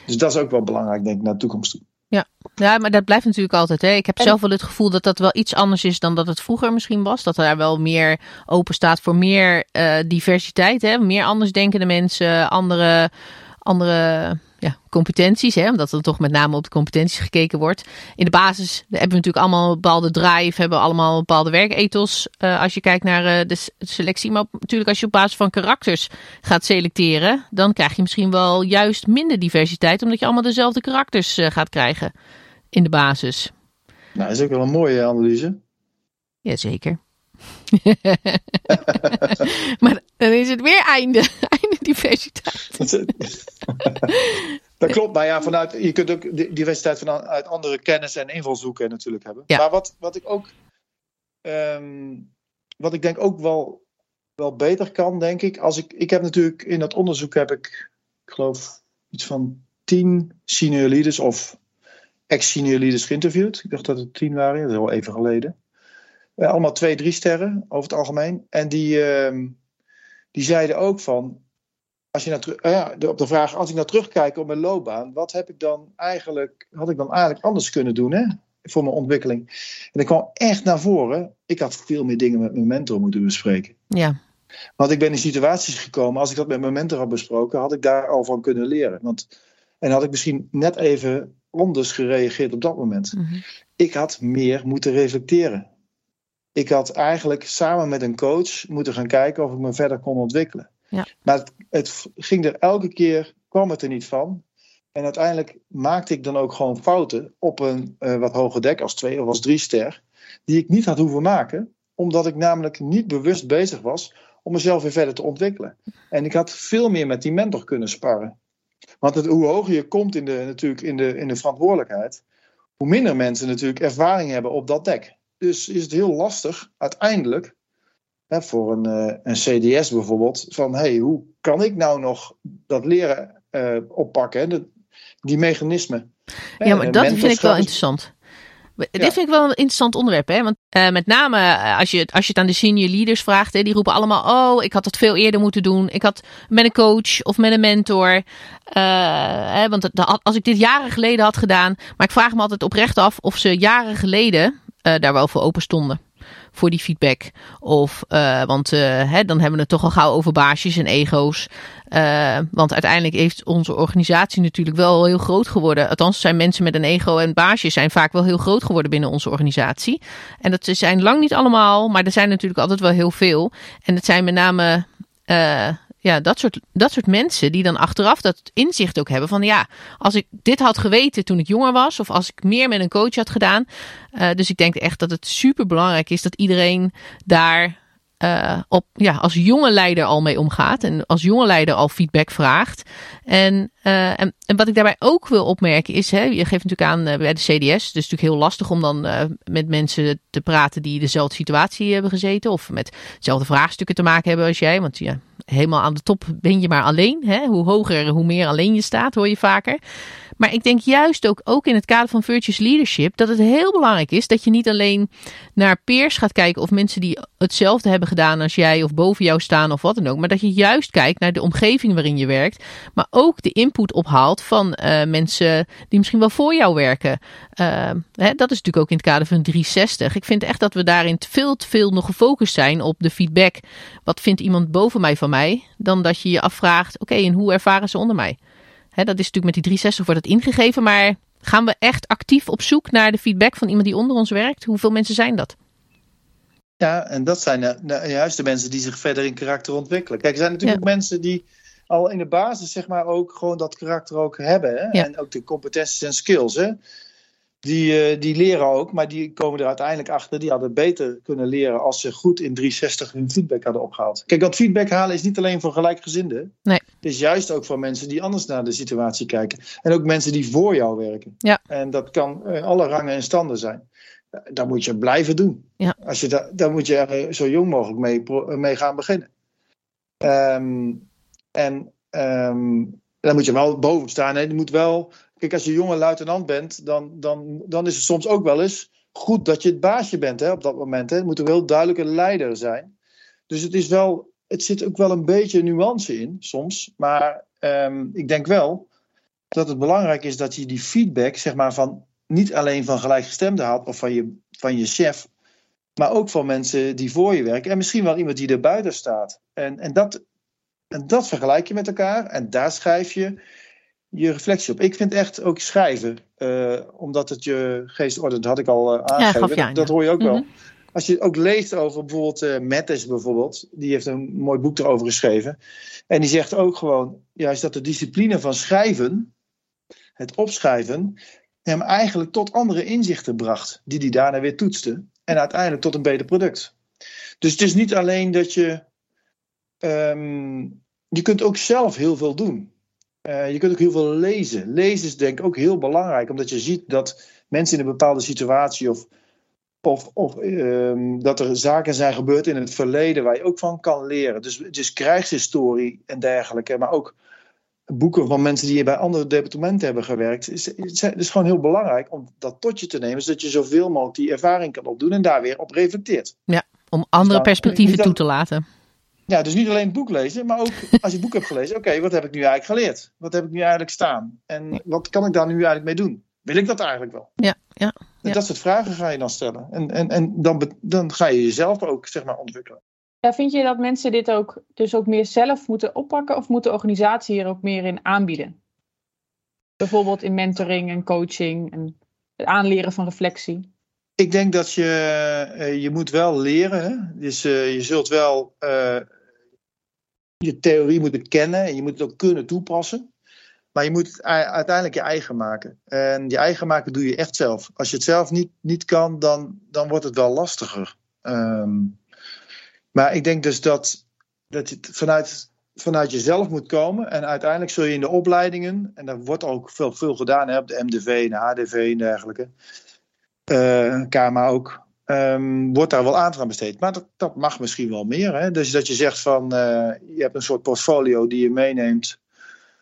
Dus dat is ook wel belangrijk, denk ik, naar de toekomst toe. Ja, ja maar dat blijft natuurlijk altijd. Hè. Ik heb zelf wel het gevoel dat dat wel iets anders is dan dat het vroeger misschien was. Dat er wel meer open staat voor meer uh, diversiteit. Hè. Meer andersdenkende mensen, andere, andere ja, competenties, hè, omdat er toch met name op de competenties gekeken wordt. In de basis hebben we natuurlijk allemaal een bepaalde drive, hebben allemaal een bepaalde werkethos uh, als je kijkt naar uh, de selectie. Maar natuurlijk als je op basis van karakters gaat selecteren, dan krijg je misschien wel juist minder diversiteit, omdat je allemaal dezelfde karakters uh, gaat krijgen in de basis. Nou, dat is ook wel een mooie analyse. Jazeker. *laughs* maar dan is het weer einde. *laughs* Einde diversiteit. *laughs* dat klopt, maar ja, vanuit, je kunt ook diversiteit vanuit andere kennis en invalshoeken natuurlijk hebben. Ja. Maar wat, wat ik ook, um, wat ik denk ook wel, wel beter kan, denk ik. Als ik, ik heb natuurlijk in dat onderzoek heb ik, ik geloof, iets van tien senior leaders of ex-senior leaders geïnterviewd. Ik dacht dat het tien waren, dat is al even geleden. Uh, allemaal twee, drie sterren over het algemeen. En die, uh, die zeiden ook van. als je nou teru- eh, ja, de- op de vraag, als ik nou terugkijk op mijn loopbaan, wat heb ik dan eigenlijk, had ik dan eigenlijk anders kunnen doen hè, voor mijn ontwikkeling? En ik kwam echt naar voren, ik had veel meer dingen met mijn mentor moeten bespreken. Ja, Want ik ben in situaties gekomen, als ik dat met mijn mentor had besproken, had ik daar al van kunnen leren. Want, en had ik misschien net even anders gereageerd op dat moment. Mhm. Ik had meer moeten reflecteren. Ik had eigenlijk samen met een coach moeten gaan kijken of ik me verder kon ontwikkelen. Ja. Maar het, het ging er elke keer, kwam het er niet van. En uiteindelijk maakte ik dan ook gewoon fouten op een eh, wat hoger dek als twee of als drie ster. Die ik niet had hoeven maken, omdat ik namelijk niet bewust bezig was om mezelf weer verder te ontwikkelen. En ik had veel meer met die mentor kunnen sparren. Want het, hoe hoger je komt in de, natuurlijk in, de, in de verantwoordelijkheid, hoe minder mensen natuurlijk ervaring hebben op dat dek. Dus is het heel lastig uiteindelijk hè, voor een, eh, een CDS bijvoorbeeld, van hey, hoe kan ik nou nog dat leren eh, oppakken, hè, de- die mechanismen. Ja, maar en dat vind ik wel interessant. Dit vind ik wel een interessant onderwerp, hè? Want eh, met name eh, als je, het- als je het aan de senior leaders vraagt, hè, die roepen allemaal: Oh, ik had dat veel eerder moeten doen. Ik had met een coach of met een mentor. eh, hè, want als ik dit jaren geleden had gedaan. Maar ik vraag me altijd oprecht af of ze jaren geleden eh, daar wel voor open stonden. Voor die feedback. Of, eh, want eh, hè, dan hebben we het toch al gauw over baasjes en ego's. Eh, want uiteindelijk heeft onze organisatie natuurlijk wel heel groot geworden. Althans, zijn mensen met een ego en baasjes zijn vaak wel heel groot geworden binnen onze organisatie. En dat zijn lang niet allemaal, maar er zijn natuurlijk altijd wel heel veel. En het zijn met name eh, ja, dat, soort, dat soort mensen die dan achteraf dat inzicht ook hebben van ja, als ik dit had geweten toen ik jonger was, of als ik meer met een coach had gedaan. Eh, dus ik denk echt dat het super belangrijk is dat iedereen daar eh, op, ja, als jonge leider al mee omgaat. En als jonge leider al feedback vraagt. En, eh, en, wat ik daarbij ook wil opmerken is, hè, je geeft natuurlijk aan bij de CDS. Dus het is natuurlijk heel lastig om dan met mensen te praten die dezelfde situatie hebben gezeten. Of met dezelfde vraagstukken te maken hebben als jij. Want ja, helemaal aan de top ben je maar alleen. Hè? Hoe hoger, hoe meer alleen je staat, hoor je vaker. Maar ik denk juist ook, ook in het kader van virtuous leadership, dat het heel belangrijk is dat je niet alleen naar peers gaat kijken of mensen die hetzelfde hebben gedaan als jij of boven jou staan of wat dan ook. Maar dat je juist kijkt naar de omgeving waarin je werkt. Maar ook de input ophaalt van eh, mensen die misschien wel voor jou werken. Uh, hè, dat is natuurlijk ook in het kader van 360. Ik vind echt dat we daarin veel te veel nog gefocust zijn op de feedback. Wat vindt iemand boven mij van mij? Dan dat je je afvraagt, oké, en hoe ervaren ze onder mij? Hè, dat is natuurlijk met die 360 wordt het ingegeven, maar gaan we echt actief op zoek naar de feedback van iemand die onder ons werkt? Hoeveel mensen zijn dat? Ja, en dat zijn uh, juist de mensen die zich verder in karakter ontwikkelen. Kijk, er zijn natuurlijk ja. ook mensen die al in de basis zeg maar ook gewoon dat karakter ook hebben. Hè? Ja. En ook de competenties en skills. Hè? Die, uh, die leren ook, maar die komen er uiteindelijk achter. Die hadden beter kunnen leren als ze goed in 360 hun feedback hadden opgehaald. Kijk, dat feedback halen is niet alleen voor gelijkgezinden. Nee. Het is juist ook voor mensen die anders naar de situatie kijken. En ook mensen die voor jou werken. Ja. En dat kan uh, alle rangen en standen zijn. Daar moet je blijven doen. Ja. Als je da daar moet je er zo jong mogelijk mee, mee gaan beginnen. Um, en um, daar moet je wel boven staan. Hè. Je moet wel, kijk, als je jonge luitenant bent, dan, dan, dan is het soms ook wel eens goed dat je het baasje bent hè, op dat moment. Hè. Het moet een heel duidelijke leider zijn. Dus het is wel, het zit ook wel een beetje nuance in soms. Maar um, ik denk wel dat het belangrijk is dat je die feedback, zeg maar, van niet alleen van gelijkgestemden haalt of van je, van je chef, maar ook van mensen die voor je werken. En misschien wel iemand die er buiten staat. En, en, dat, en dat vergelijk je met elkaar en daar schrijf je je reflectie op. Ik vind echt ook schrijven, uh, omdat het je geest ordent, dat had ik al uh, aangegeven. Ja, dat, hoor je ook mm -hmm. wel. Als je ook leest over bijvoorbeeld uh, Mettes bijvoorbeeld, die heeft een mooi boek erover geschreven. En die zegt ook gewoon, juist dat de discipline van schrijven, het opschrijven, hem eigenlijk tot andere inzichten bracht, die hij daarna weer toetste. En uiteindelijk tot een beter product. Dus het is niet alleen dat je. Um, je kunt ook zelf heel veel doen. Uh, je kunt ook heel veel lezen. Lezen is denk ik ook heel belangrijk, omdat je ziet dat mensen in een bepaalde situatie of, of, of um, dat er zaken zijn gebeurd in het verleden waar je ook van kan leren. Dus het is krijgshistorie en dergelijke, maar ook boeken van mensen die bij andere departementen hebben gewerkt. Het is, is gewoon heel belangrijk om dat tot je te nemen, zodat je zoveel mogelijk die ervaring kan opdoen en daar weer op reflecteert. Ja, om andere perspectieven toe te laten. Ja, dus niet alleen het boek lezen, maar ook *laughs* als je het boek hebt gelezen, oké, wat heb ik nu eigenlijk geleerd? Wat heb ik nu eigenlijk staan? En wat kan ik daar nu eigenlijk mee doen? Wil ik dat eigenlijk wel? Ja, ja. Dat soort vragen ga je dan stellen. En, en, en dan, dan ga je jezelf ook, zeg maar, ontwikkelen. Ja, vind je dat mensen dit ook dus ook meer zelf moeten oppakken of moet de organisatie hier ook meer in aanbieden? Bijvoorbeeld in mentoring en coaching en het aanleren van reflectie. Ik denk dat je, eh, je moet wel leren. Hè? Dus eh, je zult wel eh, je theorie moeten kennen en je moet het ook kunnen toepassen. Maar je moet het uiteindelijk je eigen maken. En je eigen maken doe je echt zelf. Als je het zelf niet, niet kan, dan, dan wordt het wel lastiger. Ehm, maar ik denk dus dat, dat het vanuit, vanuit jezelf moet komen. En uiteindelijk zul je in de opleidingen, en daar wordt ook veel, veel gedaan hè, op de MDV en de HDV en dergelijke. eh KMA ook. Ehm, wordt daar wel aandacht aan besteed. Maar dat, dat mag misschien wel meer. Hè? Dus dat je zegt van eh, je hebt een soort portfolio die je meeneemt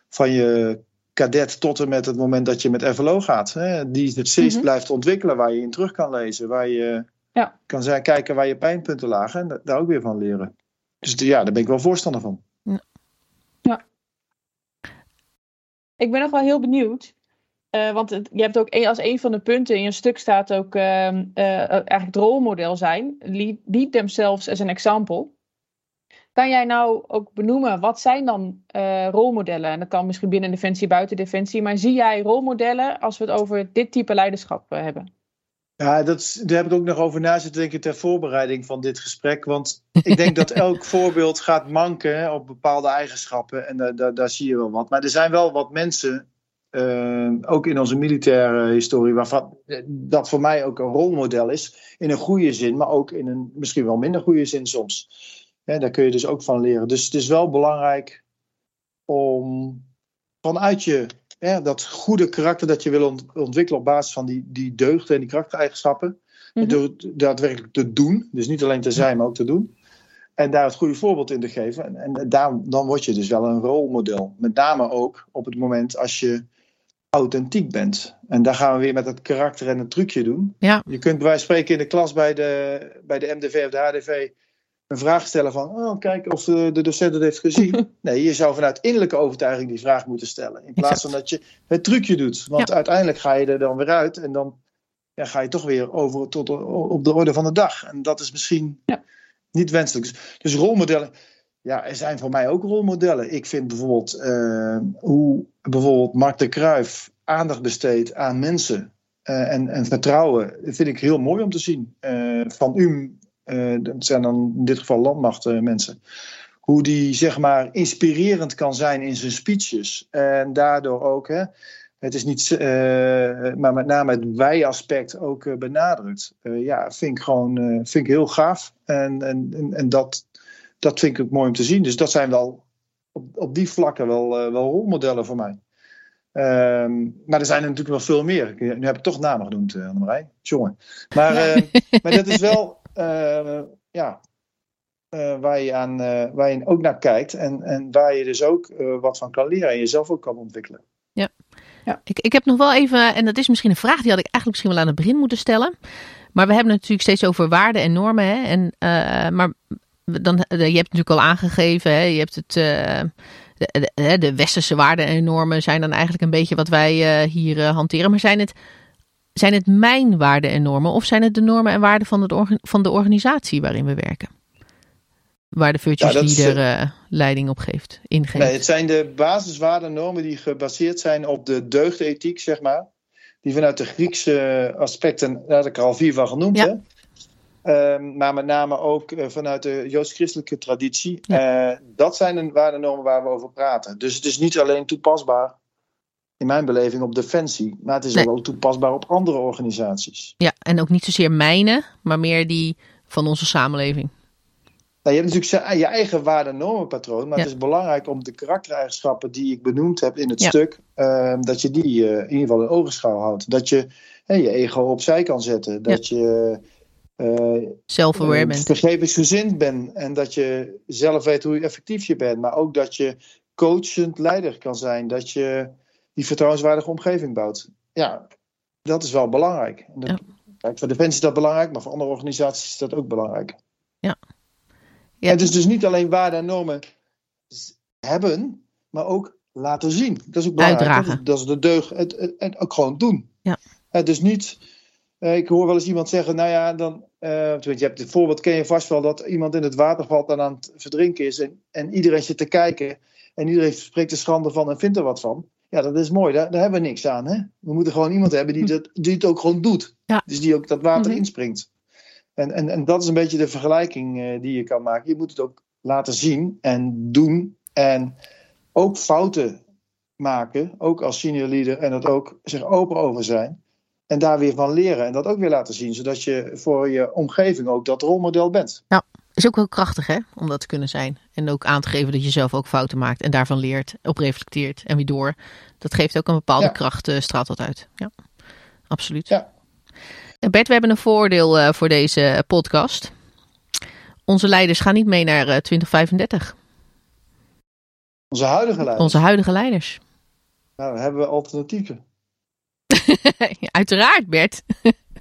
van je cadet tot en met het moment dat je met FLO gaat. Hè? Die het steeds Mhm. blijft ontwikkelen, waar je in terug kan lezen, waar je Ja. kan zijn, kijken waar je pijnpunten lagen en da- daar ook weer van leren. Dus ja, daar ben ik wel voorstander van. Ik ben nog wel heel benieuwd. Eh, want het- je hebt ook een, als een van de punten in je stuk staat ook ehm, eh, eigenlijk het rolmodel zijn. Lead, lead themselves as an example. Kan jij nou ook benoemen, wat zijn dan eh, rolmodellen? En dat kan misschien binnen Defensie, buiten Defensie. Maar zie jij rolmodellen als we het over dit type leiderschap eh, hebben? Ja, dat, daar heb ik ook nog over na zitten denken ter voorbereiding van dit gesprek. Want *laughs* ik denk dat elk *laughs* voorbeeld gaat manken op bepaalde eigenschappen. En daar, daar, daar zie je wel wat. Maar er zijn wel wat mensen, eh, ook in onze militaire historie, waarvan eh, dat voor mij ook een rolmodel is. In een goede zin, maar ook in een misschien wel minder goede zin soms. Daar kun je dus ook van leren. Dus het is wel belangrijk om vanuit je dat goede karakter dat je wil ont- ontwikkelen op basis van die, die deugden en die karaktereigenschappen. Mhm. Door het daadwerkelijk te doen. Dus niet alleen te zijn, maar ook te doen. En daar het goede voorbeeld in te geven. En, en daar, dan word je dus wel een rolmodel. Met name ook op het moment als je authentiek bent. En daar gaan we weer met het karakter en het trucje doen. Ja. Je kunt bij wijze van spreken in de klas bij de, bij de MDV of de HDV een vraag stellen van, oh, kijk of de, de docent het heeft gezien. *laughs* Nee, je zou vanuit innerlijke overtuiging die vraag moeten stellen. In plaats van dat je het trucje doet. Want uiteindelijk ga je er dan weer uit en dan ja, ga je toch weer over tot op de orde van de dag. En dat is misschien Ja. niet wenselijk. Dus, dus rolmodellen, ja, er zijn voor mij ook rolmodellen. Ik vind bijvoorbeeld eh, hoe bijvoorbeeld Mark de Kruijf aandacht besteedt aan mensen eh, en, en vertrouwen, vind ik heel mooi om te zien. Eh, van u, eh, dat zijn dan in dit geval landmachtmensen. Hoe die zeg maar inspirerend kan zijn in zijn speeches. En daardoor ook, hè, het is niet, maar met name het wij-aspect ook benadrukt. Ja, vind ik gewoon vind ik heel gaaf. En, en, en dat, dat vind ik ook mooi om te zien. Dus dat zijn wel op, op die vlakken wel, eh, wel rolmodellen voor mij. Ehm, maar er zijn er natuurlijk wel veel meer. Nu heb ik toch namen genoemd, uh, Annemarij. Jongen. Maar, eh, maar dat is wel uh, ja, uh, waar, je aan, uh, waar je ook naar kijkt. En, en waar je dus ook wat van kan leren en jezelf ook kan ontwikkelen. Ja. ja. Ik, ik heb nog wel even, en dat is misschien een vraag die had ik eigenlijk misschien wel aan het begin moeten stellen. Maar we hebben het natuurlijk steeds over waarden en normen. Hè? En, uh, maar dan, je hebt natuurlijk al aangegeven, hè? je hebt het, uh, de, de, de, westerse waarden en normen zijn dan eigenlijk een beetje wat wij uh, hier hanteren. Maar zijn het, zijn het mijn waarden en normen of zijn het de normen en waarden van, het orga, van de organisatie waarin we werken? Waar de Virtuous ja, Leader uh, leiding op geeft, ingeeft. Nee, het zijn de basiswaarden en normen die gebaseerd zijn op de deugdethiek, zeg maar. Die vanuit de Griekse aspecten, daar had ik er al vier van genoemd. Ja. Uh, maar met name ook uh, vanuit de joods-christelijke traditie. Ja. Uh, dat zijn de waardenormen waar we over praten. Dus het is niet alleen toepasbaar, in mijn beleving, op defensie. Maar het is nee. ook toepasbaar op andere organisaties. Ja, en ook niet zozeer mijne, maar meer die van onze samenleving. Nou, je hebt natuurlijk je eigen waarde-normenpatroon. Maar ja. het is belangrijk om de karaktereigenschappen die ik benoemd heb in het ja. stuk. Uh, dat je die in ieder geval in ogenschouw houdt. Dat je je ego opzij kan zetten. Dat je uh, zelf-aware uh, bent. Vergevingsgezind bent. En dat je zelf weet hoe effectief je bent. Maar ook dat je coachend leider kan zijn. Dat je die vertrouwenswaardige omgeving bouwt. Ja, dat is wel belangrijk. Dat, ja. Kijk, voor Defensie is dat belangrijk. Maar voor andere organisaties is dat ook belangrijk. Ja. Ja. Het is dus niet alleen waarden en normen hebben, maar ook laten zien. Dat is ook belangrijk. Uitdragen. Dat is de deugd het, het, het ook gewoon doen. Ja. Het dus niet, eh, ik hoor wel eens iemand zeggen, nou ja, dan, eh, je hebt het voorbeeld, ken je vast wel, dat iemand in het water valt en aan het verdrinken is en, en iedereen zit te kijken en iedereen spreekt er schande van en vindt er wat van. Ja, dat is mooi, daar, daar hebben we niks aan. Hè? We moeten gewoon iemand hebben die, dat, die het ook gewoon doet. Ja. Dus die ook dat water Mhm. inspringt. En, en, en dat is een beetje de vergelijking eh, die je kan maken. Je moet het ook laten zien en doen. En ook fouten maken, ook als senior leader. En dat ook zich open over zijn. En daar weer van leren en dat ook weer laten zien. Zodat je voor je omgeving ook dat rolmodel bent. Is ook wel krachtig hè, om dat te kunnen zijn. En ook aan te geven dat je zelf ook fouten maakt en daarvan leert, op reflecteert en weer door. Dat geeft ook een bepaalde Ja. kracht, eh, straalt dat uit. Ja, absoluut. Ja. En Bert, we hebben een voordeel eh, voor deze podcast. Onze leiders gaan niet mee naar eh, 2035. Onze huidige leiders. Onze huidige leiders. Nou, hebben we alternatieven. *laughs* Uiteraard, Bert.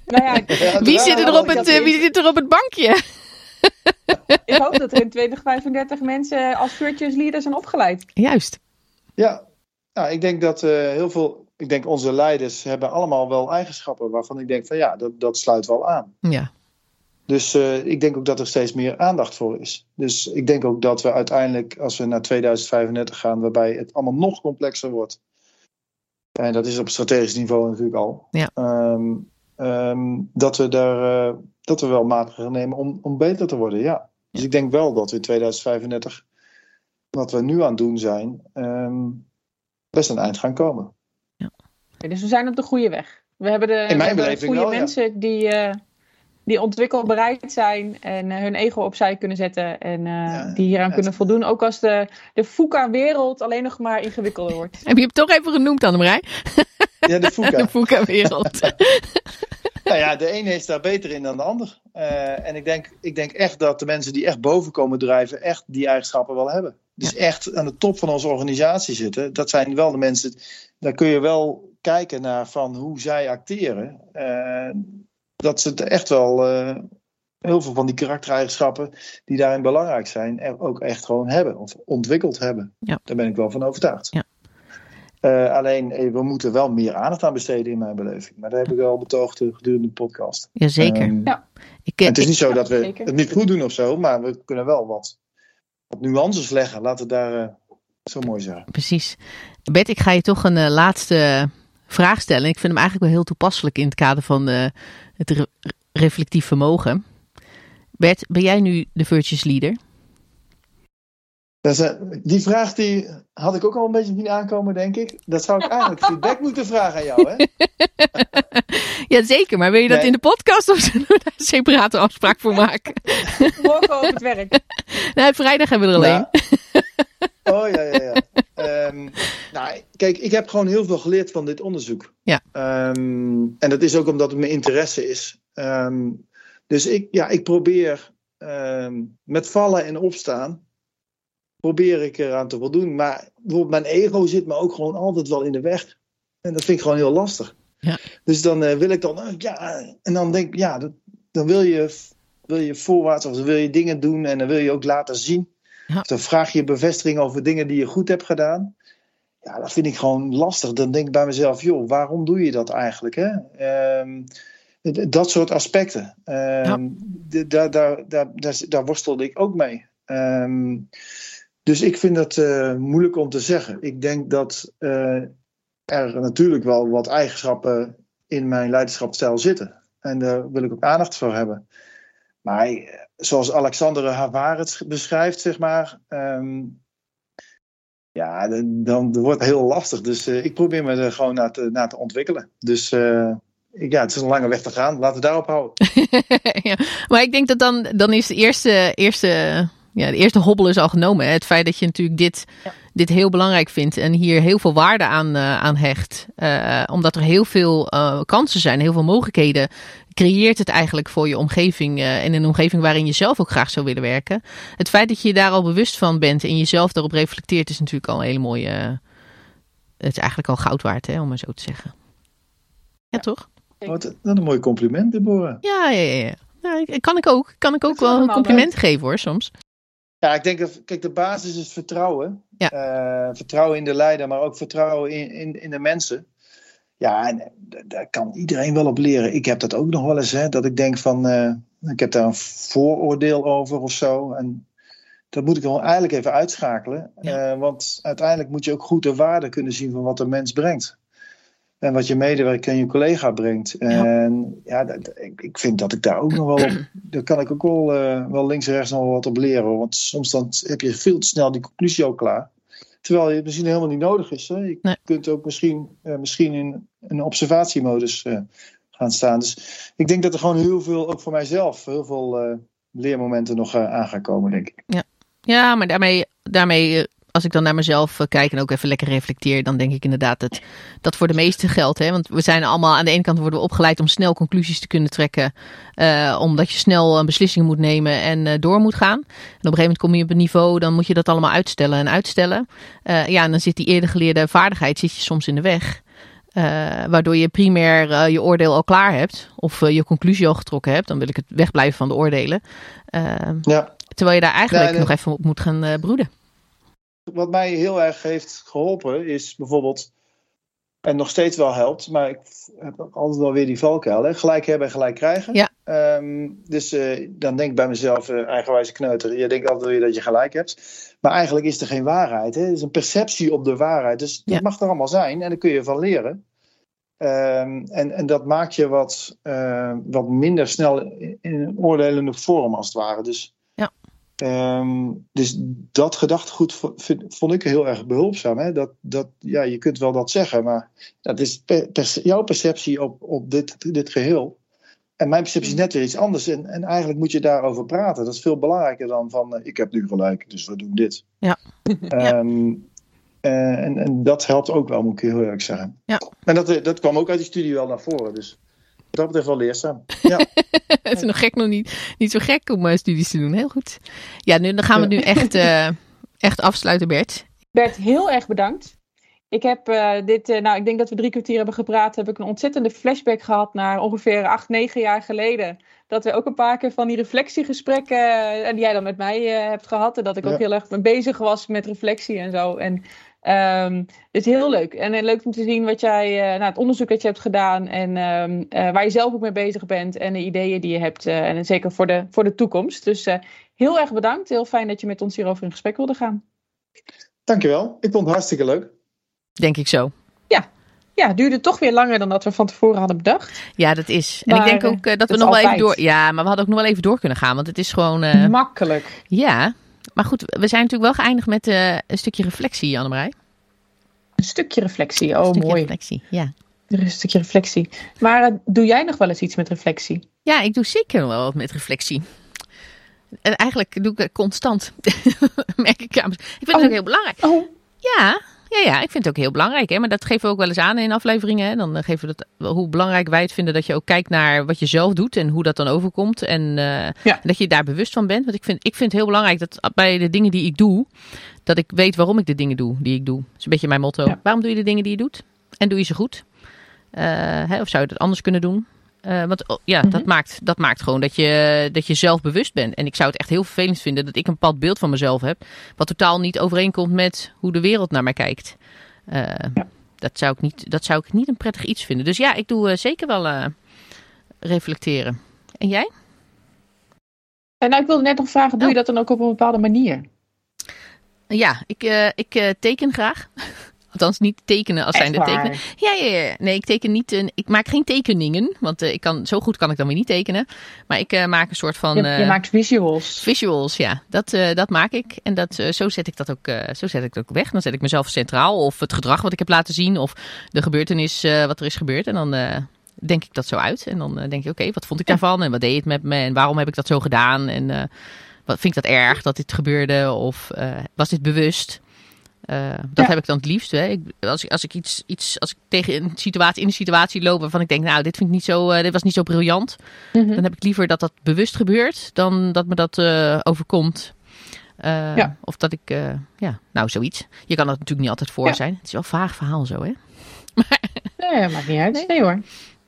Nou ja, *laughs* Wie zit, er op het, eh, wie zit er op het bankje? *laughs* ik hoop dat er in 2035 mensen als virtuous leader zijn opgeleid. Juist. Ja, nou, ik denk dat eh, heel veel. Ik denk onze leiders hebben allemaal wel eigenschappen waarvan ik denk van ja, dat, dat sluit wel aan. Ja, Dus eh, ik denk ook dat er steeds meer aandacht voor is. Dus ik denk ook dat we uiteindelijk, als we naar 2035 gaan, waarbij het allemaal nog complexer wordt. En dat is op strategisch niveau natuurlijk al. Ja. ehm, ehm, dat, we daar, eh, dat we wel maatregelen nemen om, om beter te worden, ja. Dus ik denk wel dat we in 2035, wat we nu aan het doen zijn, ehm, best een eind gaan komen. Oké, Dus we zijn op de goede weg. We hebben, de, we hebben goede wel, ja. mensen die, eh, die ontwikkelbereid zijn en eh, hun ego opzij kunnen zetten. En eh, Ja, die hieraan kunnen voldoen. Ook als de, de FUCA-wereld alleen nog maar ingewikkelder wordt. heb je hem toch even genoemd, Annemarij? Ja, de FUCA. *laughs* De Fuka-wereld. *laughs* Nou ja, de ene is daar beter in dan de ander. Eh, en ik denk, ik denk echt dat de mensen die echt boven komen drijven, echt die eigenschappen wel hebben. Dus echt aan de top van onze organisatie zitten. Dat zijn wel de mensen, daar kun je wel kijken naar van hoe zij acteren. Dat ze het echt wel, eh, heel veel van die karaktereigenschappen die daarin belangrijk zijn, er ook echt gewoon hebben. Of ontwikkeld hebben. Ja. Daar ben ik wel van overtuigd. Ja. Eh, alleen, eh, we moeten wel meer aandacht aan besteden in mijn beleving. Maar dat heb ik wel betoogd gedurende de podcast. Jazeker. Ehm, Ja. Ik, het is ik- niet zo Ja, dat we zeker. het niet goed doen of zo, maar we kunnen wel wat, wat nuances leggen. Laten we daar eh, zo mooi zeggen. precies. Bert, ik ga je toch een laatste vraag stellen. Ik vind hem eigenlijk wel heel toepasselijk in het kader van eh, het re- reflectief vermogen. Bert, ben jij nu de virtuous leader? Dat is, eh, die vraag die had ik ook al een beetje zien aankomen, denk ik. Dat zou ik eigenlijk *laughs* feedback moeten vragen aan jou, hè? *laughs* Jazeker, maar wil je dat Nee. in de podcast of zullen we daar een separate afspraak voor maken? Morgen op het werk. *laughs* nou, vrijdag hebben we er alleen. Ja. Oh ja, ja, ja. Ehm, nou, kijk, ik heb gewoon heel veel geleerd van dit onderzoek. Ja. Ehm, en dat is ook omdat het mijn interesse is. Ehm, dus ik, ja, ik probeer met vallen en opstaan, probeer ik eraan te voldoen. Maar bijvoorbeeld mijn ego zit me ook gewoon altijd wel in de weg. En dat vind ik gewoon heel lastig. Ja. Dus dan eh, wil ik dan, eh, ja, en dan denk ik, ja, dat, dan wil je, wil je voorwaarts of dan wil je dingen doen en dan wil je ook laten zien. Ja. Of dan vraag je bevestiging over dingen die je goed hebt gedaan. Ja, dat vind ik gewoon lastig. Dan denk ik bij mezelf, joh, waarom doe je dat eigenlijk? Hè? Ehm, dat soort aspecten. Ehm, daar, daar, daar, daar, daar worstelde ik ook mee. Ehm, dus ik vind het eh, moeilijk om te zeggen. Ik denk dat eh, er natuurlijk wel wat eigenschappen in mijn leiderschapsstijl zitten. En daar wil ik ook aandacht voor hebben. Maar eh, zoals Alexander Havar het beschrijft, zeg maar. ehm, ja, dan, dan wordt het heel lastig. Dus eh, ik probeer me er gewoon naar te, naar te ontwikkelen. Dus eh, ja, het is een lange weg te gaan. Laten we daarop houden. *laughs* ja, maar ik denk dat dan, dan is de eerste, eerste, ja, de eerste hobbel is al genomen. Hè? Het feit dat je natuurlijk dit, Ja. dit heel belangrijk vindt en hier heel veel waarde aan, eh, aan hecht. Omdat er heel veel kansen zijn, heel veel mogelijkheden. Creëert het eigenlijk voor je omgeving eh, en een omgeving waarin je zelf ook graag zou willen werken. Het feit dat je je daar al bewust van bent en jezelf daarop reflecteert, is natuurlijk al een hele mooie. eh, het is eigenlijk al goud waard, hè, om maar zo te zeggen. Ja, toch? Wat een mooi compliment, Deborah. Ja, ja, ja. ik- kan ik ook. Kan ik ook wel allemaal complimenten geven hoor, soms. Ja, ik denk dat kijk, de basis is vertrouwen. Ja. Eh, vertrouwen in de leider, maar ook vertrouwen in, in, in de mensen. Ja, en eh, daar kan iedereen wel op leren. Ik heb dat ook nog wel eens, hè, dat ik denk van, eh, ik heb daar een vooroordeel over of zo. En dat moet ik dan eigenlijk even uitschakelen. Ja. Eh, want uiteindelijk moet je ook goed de waarde kunnen zien van wat de mens brengt. En wat je medewerker en je collega brengt. En ja, dat- ik, ik vind dat ik daar ook nog wel op. *clears throat* Daar kan ik ook wel, wel links en rechts nog wel wat op leren. hoor. Want soms dan heb je veel te snel die conclusie al klaar. Terwijl het misschien helemaal niet nodig is. Hè? Je Nee. kunt ook misschien, eh, misschien in een observatiemodus eh, gaan staan. Dus ik denk dat er gewoon heel veel, ook voor mijzelf, heel veel eh, leermomenten nog aan gaan komen, denk ik. Ja, maar daarmee, daarmee als ik dan naar mezelf eh, kijk en ook even lekker reflecteer, dan denk ik inderdaad dat dat voor de meesten geldt. Hè? Want we zijn allemaal aan de ene kant worden we opgeleid om snel conclusies te kunnen trekken, eh, omdat je snel een beslissing moet nemen en eh, door moet gaan. En op een gegeven moment kom je op een niveau, dan moet je dat allemaal uitstellen en uitstellen. Eh, ja, en dan zit die eerder geleerde vaardigheid zit je soms in de weg. Eh, waardoor je primair eh, je oordeel al klaar hebt. Of eh, je conclusie al getrokken hebt. Dan wil ik het wegblijven van de oordelen. Eh, Ja. terwijl je daar eigenlijk nog even op moet gaan eh, broeden. Wat mij heel erg heeft geholpen is bijvoorbeeld, en nog steeds wel helpt, maar ik heb altijd wel weer die valkuil. Hè? Gelijk hebben en gelijk krijgen. Ja. Ehm, dus eh, dan denk ik bij mezelf, eh, eigenwijze kneuter, je denkt altijd weer dat je gelijk hebt. Maar eigenlijk is er geen waarheid. Hè? Het is een perceptie op de waarheid. Dus dat mag er allemaal zijn en daar kun je van leren. Ehm, en, en dat maakt je wat, eh, wat minder snel in in een oordelende vorm, als het ware. Dus, Ehm, dus dat gedachtegoed vond ik heel erg behulpzaam. Hè? Dat, dat, ja, je kunt wel dat zeggen, maar dat is per- jouw perceptie op, op dit, dit geheel. En mijn perceptie is net weer iets anders. En, en eigenlijk moet je daarover praten. Dat is veel belangrijker dan van eh, ik heb nu gelijk, dus we doen dit. Ja. Ehm, *laughs* eh, en, en dat helpt ook wel, moet ik heel eerlijk zeggen. Ja. En dat, eh, dat kwam ook uit die studie wel naar voren. Dus dat betreft wel leerzaam. *laughs* Ja. Het is nog gek nog niet, niet zo gek om eh, studies te doen. Heel goed. Ja, nu, dan gaan we het nu echt, eh, echt afsluiten, Bert. Bert, heel erg bedankt. Ik heb eh, dit, eh, nou, ik denk dat we drie kwartier hebben gepraat. Heb ik een ontzettende flashback gehad naar ongeveer acht, negen jaar geleden. Dat we ook een paar keer van die reflectiegesprekken, en die jij dan met mij eh, hebt gehad. En dat ik ook heel erg bezig was met reflectie en zo. En ehm het is heel leuk. En eh, leuk om te zien wat jij, eh nou, het onderzoek dat je hebt gedaan. En ehm, eh, waar je zelf ook mee bezig bent. En de ideeën die je hebt. eh, en zeker voor de, voor de toekomst. Dus eh, heel erg bedankt. Heel fijn dat je met ons hierover in gesprek wilde gaan. Dankjewel. Ik vond het hartstikke leuk. Denk ik zo. Ja, het duurde toch weer langer dan dat we van tevoren hadden bedacht. Ja, dat is. En Maar, ik denk ook dat we nog wel even door. Ja, maar we hadden ook nog wel even door kunnen gaan. Want het is gewoon. eh, Makkelijk. ja. Maar goed, we zijn natuurlijk wel geëindigd met eh, een stukje reflectie, Annemarij. Een stukje reflectie. Oh, een stukje mooi. reflectie. Ja. Er is een stukje reflectie. Maar eh, doe jij nog wel eens iets met reflectie? ja, ik doe zeker wel wat met reflectie. En eigenlijk doe ik het constant. *laughs* Merk ik aan. Ik vind het Oh. ook heel belangrijk. Oh, Ja, ja, ja, ik vind het ook heel belangrijk. Hè? Maar dat geven we ook wel eens aan in afleveringen. Hè? Dan eh, geven we dat, hoe belangrijk wij het vinden dat je ook kijkt naar wat je zelf doet en hoe dat dan overkomt. En eh, Ja. dat je daar bewust van bent. Want ik vind, ik vind het heel belangrijk dat bij de dingen die ik doe, dat ik weet waarom ik de dingen doe die ik doe. Dat is een beetje mijn motto. Ja. Waarom doe je de dingen die je doet? En doe je ze goed? Eh, hè? Of zou je het anders kunnen doen? Eh, want oh, ja, dat, Mhm. maakt, dat maakt gewoon dat je, dat je zelf bewust bent. En ik zou het echt heel vervelend vinden dat ik een bepaald beeld van mezelf heb. Wat totaal niet overeenkomt met hoe de wereld naar mij kijkt. Eh, Ja. dat, zou ik niet, dat zou ik niet een prettig iets vinden. Dus ja, ik doe eh, zeker wel reflecteren. En jij? en nou, ik wilde net nog vragen, doe je dat dan ook op een bepaalde manier? Ja, ik, ik teken graag. *laughs* Althans, niet tekenen als zijn de Echt tekenen. Ja, ja, ja. Nee, ik teken niet. Een, ik maak geen tekeningen. Want eh, ik kan, zo goed kan ik dan weer niet tekenen. Maar ik eh, maak een soort van. Je, eh, je maakt visuals. Visuals, ja. Dat, eh, dat maak ik. En dat, eh, zo, zet ik dat ook, eh, zo zet ik dat ook weg. Dan zet ik mezelf centraal. Of het gedrag wat ik heb laten zien. Of de gebeurtenis eh, wat er is gebeurd. En dan eh, denk ik dat zo uit. En dan eh, denk ik, oké, wat vond ik daarvan? En wat deed het met me? En waarom heb ik dat zo gedaan? En eh, wat vind ik dat erg dat dit gebeurde? Of eh, was dit bewust? Eh, dat Ja. heb ik dan het liefst. Hè. Ik, als ik, als ik iets, iets, als ik tegen een situatie in een situatie loop waarvan ik denk, nou, dit vind ik niet zo, eh, dit was niet zo briljant. Mhm. Dan heb ik liever dat dat bewust gebeurt dan dat me dat eh, overkomt. Ja. Of dat ik, ja, nou zoiets. Je kan dat natuurlijk niet altijd voor Ja. zijn. Het is wel een vaag verhaal zo, hè? Nee, maakt niet uit. Nee. Hoor.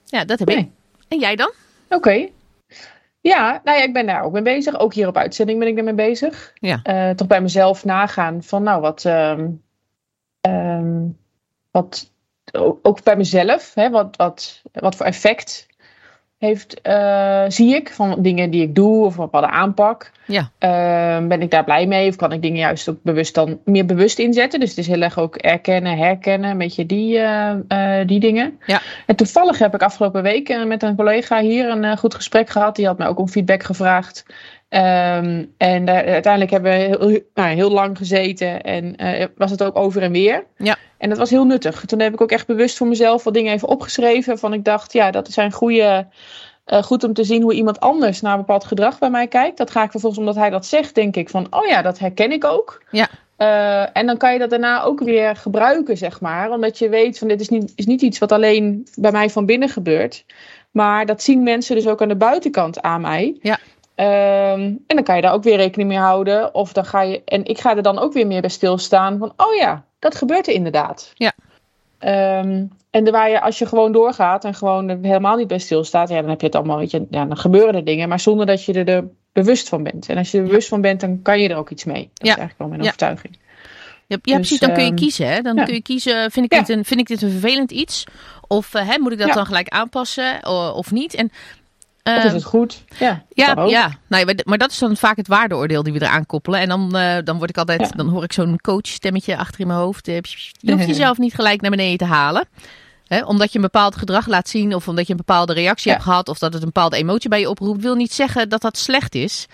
Ja, dat heb ik. En jij dan? Oké. Ja, nou ja, ik ben daar ook mee bezig. Ook hier op uitzending ben ik daarmee bezig. Ja. Uh, toch bij mezelf nagaan van, nou, wat, um, um, wat ook bij mezelf, hè, wat, wat, wat voor effect heeft, uh, zie ik van dingen die ik doe of een bepaalde aanpak. Ja. Uh, ben ik daar blij mee of kan ik dingen juist ook bewust dan meer bewust inzetten? Dus het is heel erg ook erkennen, herkennen, een beetje die, uh, die dingen. Ja. En toevallig heb ik afgelopen week met een collega hier een goed gesprek gehad. Die had mij ook om feedback gevraagd. Um, en daar, uiteindelijk hebben we heel, nou, heel lang gezeten en uh, was het ook over en weer. Ja. En dat was heel nuttig. Toen heb ik ook echt bewust voor mezelf wat dingen even opgeschreven. Van ik dacht, ja, dat zijn goede, uh, goed om te zien hoe iemand anders naar een bepaald gedrag bij mij kijkt. Dat ga ik vervolgens, omdat hij dat zegt, denk ik van, oh ja, dat herken ik ook. Ja. Uh, en dan kan je dat daarna ook weer gebruiken, zeg maar. Omdat je weet van dit is niet, is niet iets wat alleen bij mij van binnen gebeurt. Maar dat zien mensen dus ook aan de buitenkant aan mij. Ja. Um, en dan kan je daar ook weer rekening mee houden. Of dan ga je, en ik ga er dan ook weer meer bij stilstaan van, oh ja, dat gebeurt er inderdaad. Ja. Um, en waar je, als je gewoon doorgaat en gewoon helemaal niet bij stilstaat, ja, dan heb je het allemaal, weet je, ja, dan gebeuren er dingen, maar zonder dat je er, er bewust van bent. En als je er bewust van bent, dan kan je er ook iets mee. Dat Ja. is eigenlijk wel mijn Ja. overtuiging. Ja, ja Dus, precies. Dan kun je ehm, kiezen. Hè? Dan ja. kun je kiezen, vind ik, Ja. dit een, vind ik dit een vervelend iets? Of eh, hè, moet ik dat dan gelijk aanpassen of niet? En, Ehm, is het goed? Ja, Ja, ja. Maar dat is dan vaak het waardeoordeel die we eraan koppelen. En dan, eh, dan word ik altijd, Ja. dan hoor ik zo'n coachstemmetje achter in mijn hoofd. Eh, Je hoeft jezelf niet gelijk naar beneden te halen. Hè, omdat je een bepaald gedrag laat zien, of omdat je een bepaalde reactie Ja. hebt gehad, of dat het een bepaalde emotie bij je oproept, wil niet zeggen dat dat slecht is.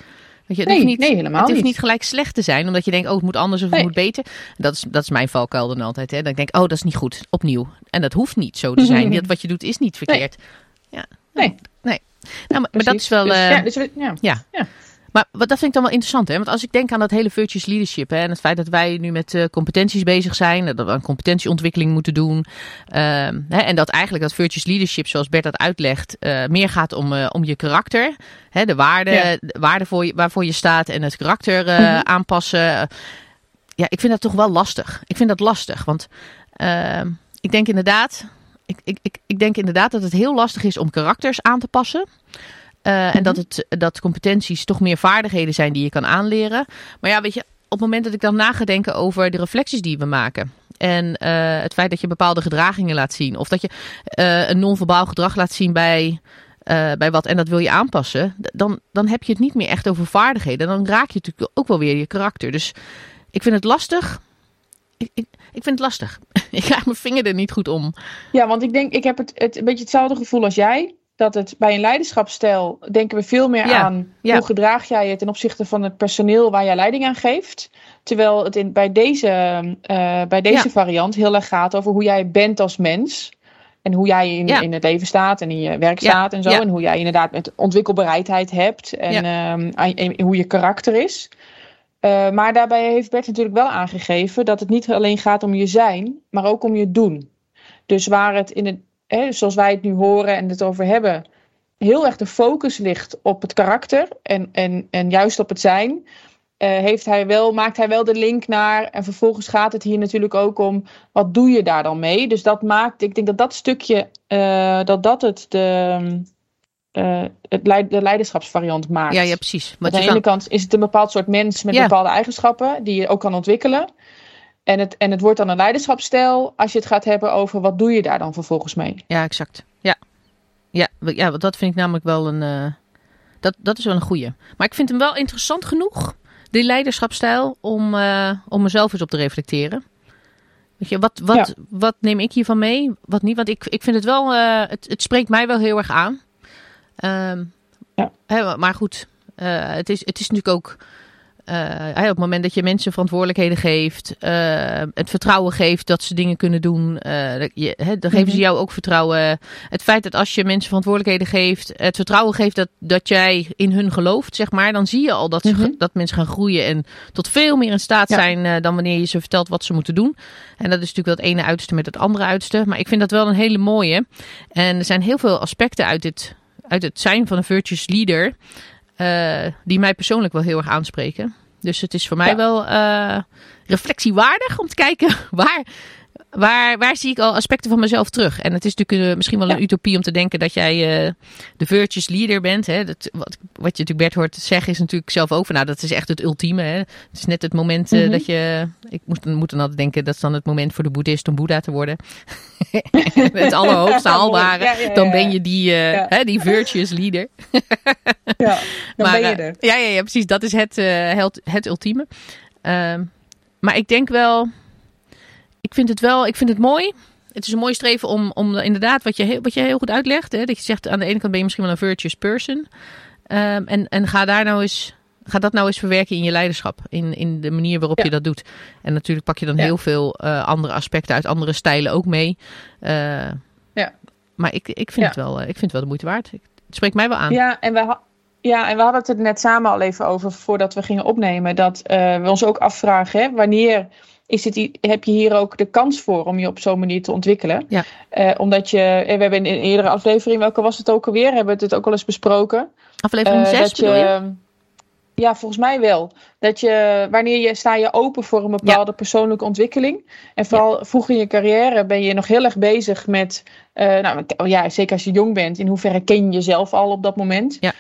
Weet je, het Nee, niet, nee, helemaal het hoeft niet. niet gelijk slecht te zijn, omdat je denkt, oh, het moet anders of het moet beter. Dat is, dat is mijn valkuil dan altijd. Hè. Dat ik denk, oh, dat is niet goed, opnieuw. En dat hoeft niet zo te zijn. *laughs* Dat wat je doet is niet verkeerd. Ja. Nee. Nou, maar, maar dat is wel... Dus, eh, ja, dus ja. ja. Ja. Maar wat, dat vind ik dan wel interessant, hè? Want als ik denk aan dat hele virtuous leadership hè, en het feit dat wij nu met eh, competenties bezig zijn, dat we een competentieontwikkeling moeten doen, ehm, hè, en dat eigenlijk dat virtuous leadership, zoals Bert dat uitlegt, eh, meer gaat om, om je karakter, hè, de waarde, Ja. de waarde voor je, waarvoor je staat en het karakter Mhm. aanpassen. Ja, ik vind dat toch wel lastig. Ik vind dat lastig, want ehm, ik denk inderdaad, ik, ik, ik, ik denk inderdaad dat het heel lastig is om karakters aan te passen. Uh, En Mhm. dat, het, dat competenties toch meer vaardigheden zijn die je kan aanleren. Maar ja, weet je, op het moment dat ik dan na ga denken over de reflecties die we maken. En uh, het feit dat je bepaalde gedragingen laat zien. Of dat je uh, een non-verbaal gedrag laat zien bij, uh, bij wat. En dat wil je aanpassen. Dan, dan heb je het niet meer echt over vaardigheden. Dan raak je natuurlijk ook wel weer je karakter. Dus ik vind het lastig. Ik, ik, ik vind het lastig. *laughs* *laughs* ik krijg mijn vinger er niet goed om. Ja, want ik denk, ik heb het, het een beetje hetzelfde gevoel als jij. Dat het bij een leiderschapsstijl denken we veel meer Ja, aan ja. hoe gedraag jij je ten opzichte van het personeel waar jij leiding aan geeft. Terwijl het in, bij deze, eh, bij deze Ja. variant heel erg gaat over hoe jij bent als mens. En hoe jij in, Ja. in het leven staat en in je werk Ja, staat en zo. ja. En hoe jij inderdaad met ontwikkelbereidheid hebt. En, ehm, en- en hoe je karakter is. Eh, maar daarbij heeft Bert natuurlijk wel aangegeven dat het niet alleen gaat om je zijn, maar ook om je doen. Dus waar het in het, hè, zoals wij het nu horen en het over hebben, heel erg de focus ligt op het karakter en, en, en juist op het zijn, eh, heeft hij wel, maakt hij wel de link naar. En vervolgens gaat het hier natuurlijk ook om wat doe je daar dan mee. Dus dat maakt, ik denk dat dat stukje, eh, dat dat het de, eh, het leid, de leiderschapsvariant maakt. Ja, ja precies. Want Want aan de ene kan, kant is het een bepaald soort mens met Ja. bepaalde eigenschappen die je ook kan ontwikkelen. En het, en het wordt dan een leiderschapsstijl als je het gaat hebben over wat doe je daar dan vervolgens mee. ja, exact. Ja. Ja, ja, dat vind ik namelijk wel een... eh, dat, dat is wel een goeie. Maar ik vind hem wel interessant genoeg, die leiderschapstijl, om, eh, om mezelf eens op te reflecteren. Weet je, wat, wat, Ja. wat neem ik hiervan mee? Wat niet? Want ik, ik vind het wel... het, het spreekt mij wel heel erg aan. Ehm, Ja. maar goed, eh, het, is, het is natuurlijk ook... eh, op het moment dat je mensen verantwoordelijkheden geeft, eh, het vertrouwen geeft dat ze dingen kunnen doen, dat je, dan geven ze Mhm. jou ook vertrouwen. Het feit dat als je mensen verantwoordelijkheden geeft, het vertrouwen geeft dat, dat jij in hun gelooft, zeg maar, dan zie je al dat, ze, Mhm. dat mensen gaan groeien en tot veel meer in staat Ja. zijn dan wanneer je ze vertelt wat ze moeten doen. En dat is natuurlijk dat ene uiterste met het andere uiterste. Maar ik vind dat wel een hele mooie. En er zijn heel veel aspecten uit, dit, uit het zijn van een virtuous leader. eh, die mij persoonlijk wel heel erg aanspreken. Dus het is voor mij Ja. wel eh, reflectiewaardig om te kijken *laughs* waar, waar, waar zie ik al aspecten van mezelf terug? En het is natuurlijk eh, misschien wel een Ja. utopie om te denken dat jij eh, de virtuous leader bent. Hè? Dat, wat, wat je natuurlijk Bert hoort zeggen is natuurlijk zelf ook van, nou dat is echt het ultieme. Hè? Het is net het moment eh, Mhm. dat je, ik moet, moet dan altijd denken, dat is dan het moment voor de boeddhist om boeddha te worden. *laughs* het allerhoogste haalbare. Ja, ja, ja, Dan ben je die, Ja. hè, die virtuous leader. *laughs* Ja, dan ben je er. Ja, ja, ja, precies. Dat is het, het, het ultieme. Ehm, maar ik denk wel, ik vind het wel, ik vind het mooi. Het is een mooi streven om, om inderdaad, wat je, heel, wat je heel goed uitlegt. Hè, dat je zegt, aan de ene kant ben je misschien wel een virtuous person. Ehm, en, en ga daar nou eens, ga dat nou eens verwerken in je leiderschap. In, in de manier waarop Ja. je dat doet. En natuurlijk pak je dan Ja. heel veel eh, andere aspecten uit andere stijlen ook mee. Eh, Ja. Maar ik, ik, vind Ja. het wel, eh, ik vind het wel de moeite waard. Het spreekt mij wel aan. Ja, en we, ja, en we hadden het er net samen al even over voordat we gingen opnemen. Dat we ons ook afvragen, hè, wanneer is het, heb je hier ook de kans voor om je op zo'n manier te ontwikkelen? Ja. Eh, omdat je, eh, we hebben in een eerdere aflevering, welke was het ook alweer, hebben we het ook al eens besproken. Aflevering Eh, 6 dat bedoel je? Ja, volgens mij wel. Dat je, wanneer je sta je open voor een bepaalde persoonlijke ontwikkeling. En vooral vroeg in je carrière ben je nog heel erg bezig met, nou oh ja, zeker als je jong bent, in hoeverre ken je jezelf al op dat moment? Ja.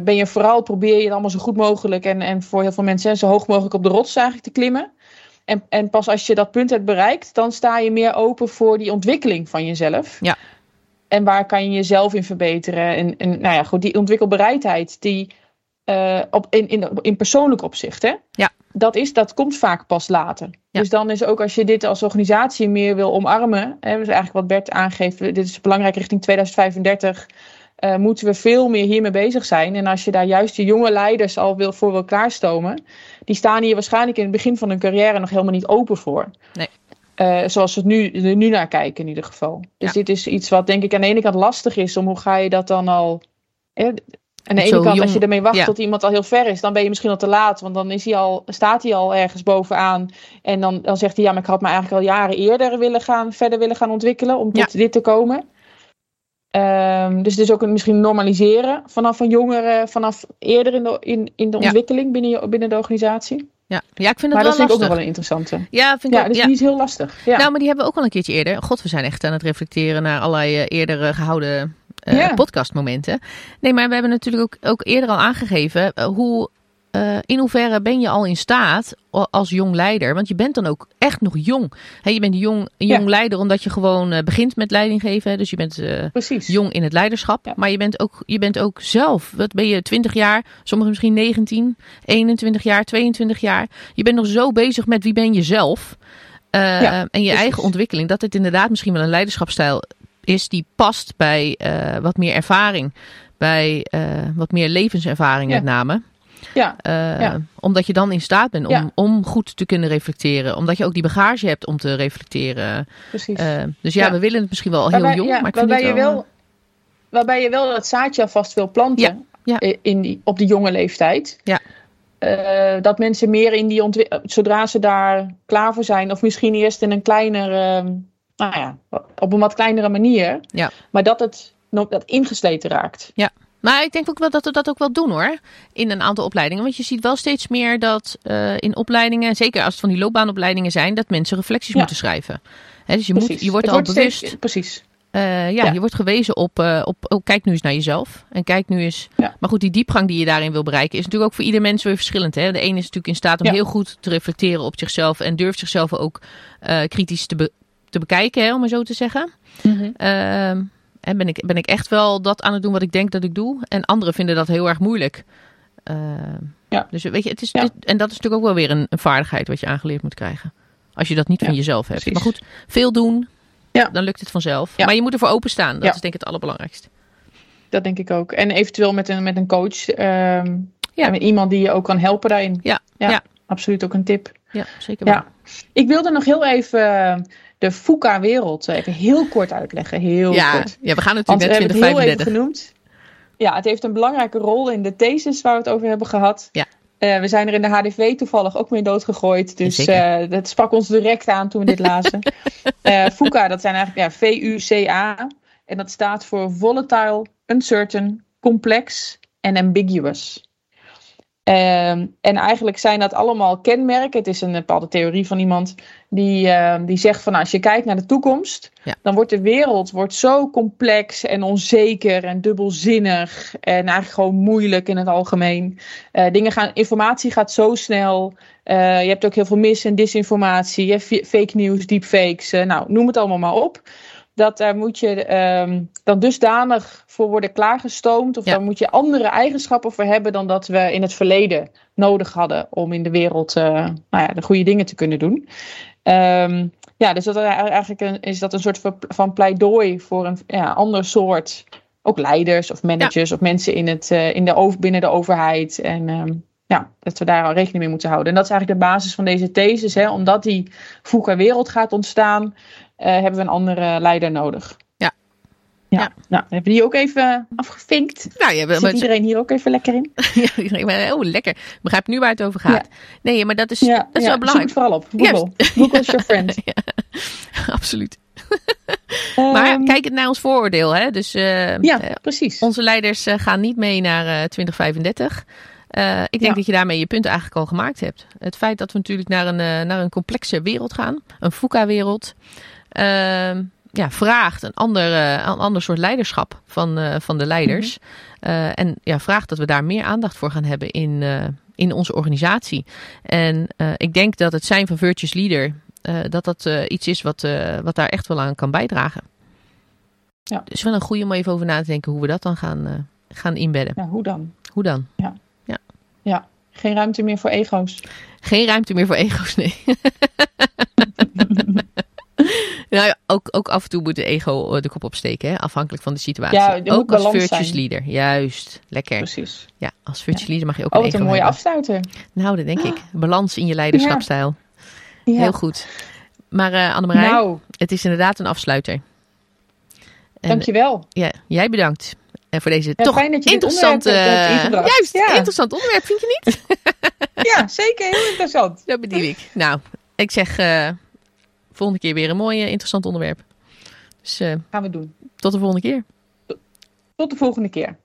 Ben je vooral, probeer je het allemaal zo goed mogelijk en, en voor heel veel mensen zo hoog mogelijk op de rots eigenlijk te klimmen. En, en pas als je dat punt hebt bereikt, dan sta je meer open voor die ontwikkeling van jezelf. Ja. En waar kan je jezelf in verbeteren? En, en nou ja, goed, die ontwikkelbereidheid, die eh, op, in, in, in persoonlijk opzicht, hè? Ja. Dat, is, dat komt vaak pas later. Ja. Dus dan is ook als je dit als organisatie meer wil omarmen, hè, dus eigenlijk wat Bert aangeeft, dit is belangrijk richting 2035, eh, moeten we veel meer hiermee bezig zijn. En als je daar juist de jonge leiders al wil, voor wil klaarstomen, die staan hier waarschijnlijk in het begin van hun carrière nog helemaal niet open voor. Nee. Eh, zoals we het nu, er nu naar kijken in ieder geval. Dus Ja. dit is iets wat denk ik aan de ene kant lastig is. Om hoe ga je dat dan al... Hè, aan de ene kant, jong- als je ermee wacht ja. tot iemand al heel ver is, dan ben je misschien al te laat. Want dan is hij al, staat hij al ergens bovenaan. En dan, dan zegt hij, ja, maar ik had me eigenlijk al jaren eerder willen gaan, verder willen gaan ontwikkelen om tot dit te komen. Ehm, dus het is ook een, misschien normaliseren vanaf een jongere, vanaf eerder in de, in, in de Ja. ontwikkeling binnen, je, binnen de organisatie. Ja. ja, ik vind het Maar wel dat vind ik ook lastig. nog wel een interessante. Ja, vind ik Ja, dat is ja. niet heel lastig. Ja. Nou, maar die hebben we ook al een keertje eerder. God, we zijn echt aan het reflecteren naar allerlei eh, eerder gehouden eh, podcastmomenten. Nee, maar we hebben natuurlijk ook, ook eerder al aangegeven eh, hoe. Eh, in hoeverre ben je al in staat als jong leider? Want je bent dan ook echt nog jong. Je bent jong, een Ja. jong leider omdat je gewoon eh, begint met leiding geven. Dus je bent eh, jong in het leiderschap. Ja. Maar je bent, ook, je bent ook zelf. Wat ben je, 20 jaar, sommigen misschien 19, 21 jaar, 22 jaar. Je bent nog zo bezig met wie ben je zelf. Ja, en je precies. eigen ontwikkeling. Dat het inderdaad misschien wel een leiderschapsstijl is die past bij wat meer ervaring. Bij wat meer levenservaring met name. Ja, Eh, Ja. Omdat je dan in staat bent om, Ja. om goed te kunnen reflecteren. Omdat je ook die bagage hebt om te reflecteren. precies. Eh, dus ja, Ja. we willen het misschien wel heel waarbij, jong. ja, maar ik waarbij, je wel, wel, waarbij je wel dat zaadje alvast wil planten Ja, ja. eh, In die, op die jonge leeftijd. Ja. Eh, dat mensen meer in die ontwikkeling, zodra ze daar klaar voor zijn, of misschien eerst in een kleinere, ehm, nou ja, op een wat kleinere manier, Ja. maar dat het dat ingesleten raakt. Maar ik denk ook wel dat we dat ook wel doen hoor. In een aantal opleidingen. Want je ziet wel steeds meer dat eh, in opleidingen, zeker als het van die loopbaanopleidingen zijn, dat mensen reflecties Ja. moeten schrijven. Hè, dus je, moet, je wordt Het al bewust. steeds- precies. eh, ja, Ja. je wordt gewezen op, eh, op oh, kijk nu eens naar jezelf. En kijk nu eens. Ja. Maar goed, die diepgang die je daarin wil bereiken, is natuurlijk ook voor ieder mens weer verschillend. Hè? De ene is natuurlijk in staat om heel goed te reflecteren op zichzelf. En durft zichzelf ook kritisch te, be- te bekijken, hè, om maar zo te zeggen. Ehm, en ben ik, ben ik echt wel dat aan het doen wat ik denk dat ik doe. En anderen vinden dat heel erg moeilijk. Ehm, Ja. Dus weet je, het is, Ja. dit- en dat is natuurlijk ook wel weer een, een vaardigheid wat je aangeleerd moet krijgen. Als je dat niet van jezelf hebt. precies. Maar goed, veel doen, Ja. dan lukt het vanzelf. Maar je moet ervoor openstaan. Dat is denk ik het allerbelangrijkste. Dat denk ik ook. En eventueel met een, met een coach. ehm, Ja. met iemand die je ook kan helpen daarin. Ja, ja, ja. absoluut ook een tip. Ja, zeker wel. Ja. Ik wilde nog heel even eh, de FUCA-wereld even heel kort uitleggen. Heel Ja, kort. ja, we gaan Want natuurlijk net het heel even 2035. genoemd. Ja, het heeft een belangrijke rol in de thesis waar we het over hebben gehad. Ja. Eh, we zijn er in de HDV toevallig ook mee doodgegooid. Dus eh, dat sprak ons direct aan toen we dit lazen. *laughs* Eh FUCA, dat zijn eigenlijk ja, V-U-C-A. En dat staat voor Volatile, Uncertain, Complex en Ambiguous. Ehm, en eigenlijk zijn dat allemaal kenmerken. Het is een bepaalde theorie van iemand die, ehm, die zegt van nou, als je kijkt naar de toekomst, Ja. dan wordt de wereld wordt zo complex en onzeker en dubbelzinnig en eigenlijk gewoon moeilijk in het algemeen. Eh, dingen gaan, informatie gaat zo snel. Eh, je hebt ook heel veel mis- en disinformatie, je hebt fake news, deepfakes, eh, nou noem het allemaal maar op. Dat daar moet je ehm, dan dusdanig voor worden klaargestoomd. Of Ja. daar moet je andere eigenschappen voor hebben dan dat we in het verleden nodig hadden om in de wereld eh, nou ja, de goede dingen te kunnen doen. Ehm, ja, dus dat er eigenlijk een, is dat een soort van- pleidooi voor een ja, ander soort, ook leiders of managers of mensen in het, eh, in de over, binnen de overheid. En ehm, ja, dat we daar al rekening mee moeten houden. En dat is eigenlijk de basis van deze thesis. Hè? Omdat die VUCA-wereld gaat ontstaan, hebben we een andere leider nodig. Ja. Ja, Ja. nou, hebben die ook even afgevinkt. Nou, je Zit iedereen hier ook even lekker in? *laughs* Ja, iedereen, maar, oh, lekker. Ik begrijp nu waar het over gaat. Nee, maar dat is, Ja, dat is ja, wel belangrijk. Zoek het vooral op. Google. Google is your friend. *laughs* *laughs* Absoluut. Maar Ehm, kijk het naar ons vooroordeel. Hè? Dus eh, Ja, eh, precies. onze leiders eh, gaan niet mee naar eh, 2035. Eh, ik denk Ja. dat je daarmee je punt eigenlijk al gemaakt hebt. Het feit dat we natuurlijk naar een, eh, naar een complexe wereld gaan. Een VUCA-wereld. Ehm, ja, vraagt een ander, eh, een ander soort leiderschap van, eh, van de leiders. Eh, en ja, vraagt dat we daar meer aandacht voor gaan hebben in, in onze organisatie. En ik denk dat het zijn van Virtuous Leader, dat dat iets is wat, wat daar echt wel aan kan bijdragen. Ja. Dus wel een goede om even over na te denken hoe we dat dan gaan, gaan inbedden. Ja, hoe dan? Hoe dan? Ja, geen ruimte meer voor ego's. Geen ruimte meer voor ego's, nee. *laughs* *laughs* nou ja, ook, ook af en toe moet de ego eh, de kop opsteken, hè? afhankelijk van de situatie. Ja, ook als zijn. leader, juist. Lekker. Precies. Ja, als virtuous leader mag je ook Oh, een wat ego een mooie hebben. afsluiter. Nou, dat denk ik. Balans in je leiderschapstijl. Ja. Heel goed. Maar eh Annemarij, Nou, het is inderdaad een afsluiter. En, dankjewel. Ja, jij bedankt eh, voor deze Ja, toch fijn dat je dit interessante... juist, Ja. interessant onderwerp, vind je niet? *laughs* Ja, zeker. Heel interessant. Dat bedoel ik. Nou, ik zeg volgende keer weer een mooi, eh, interessant onderwerp. Dus eh, Gaan we doen. tot de volgende keer. Tot de volgende keer.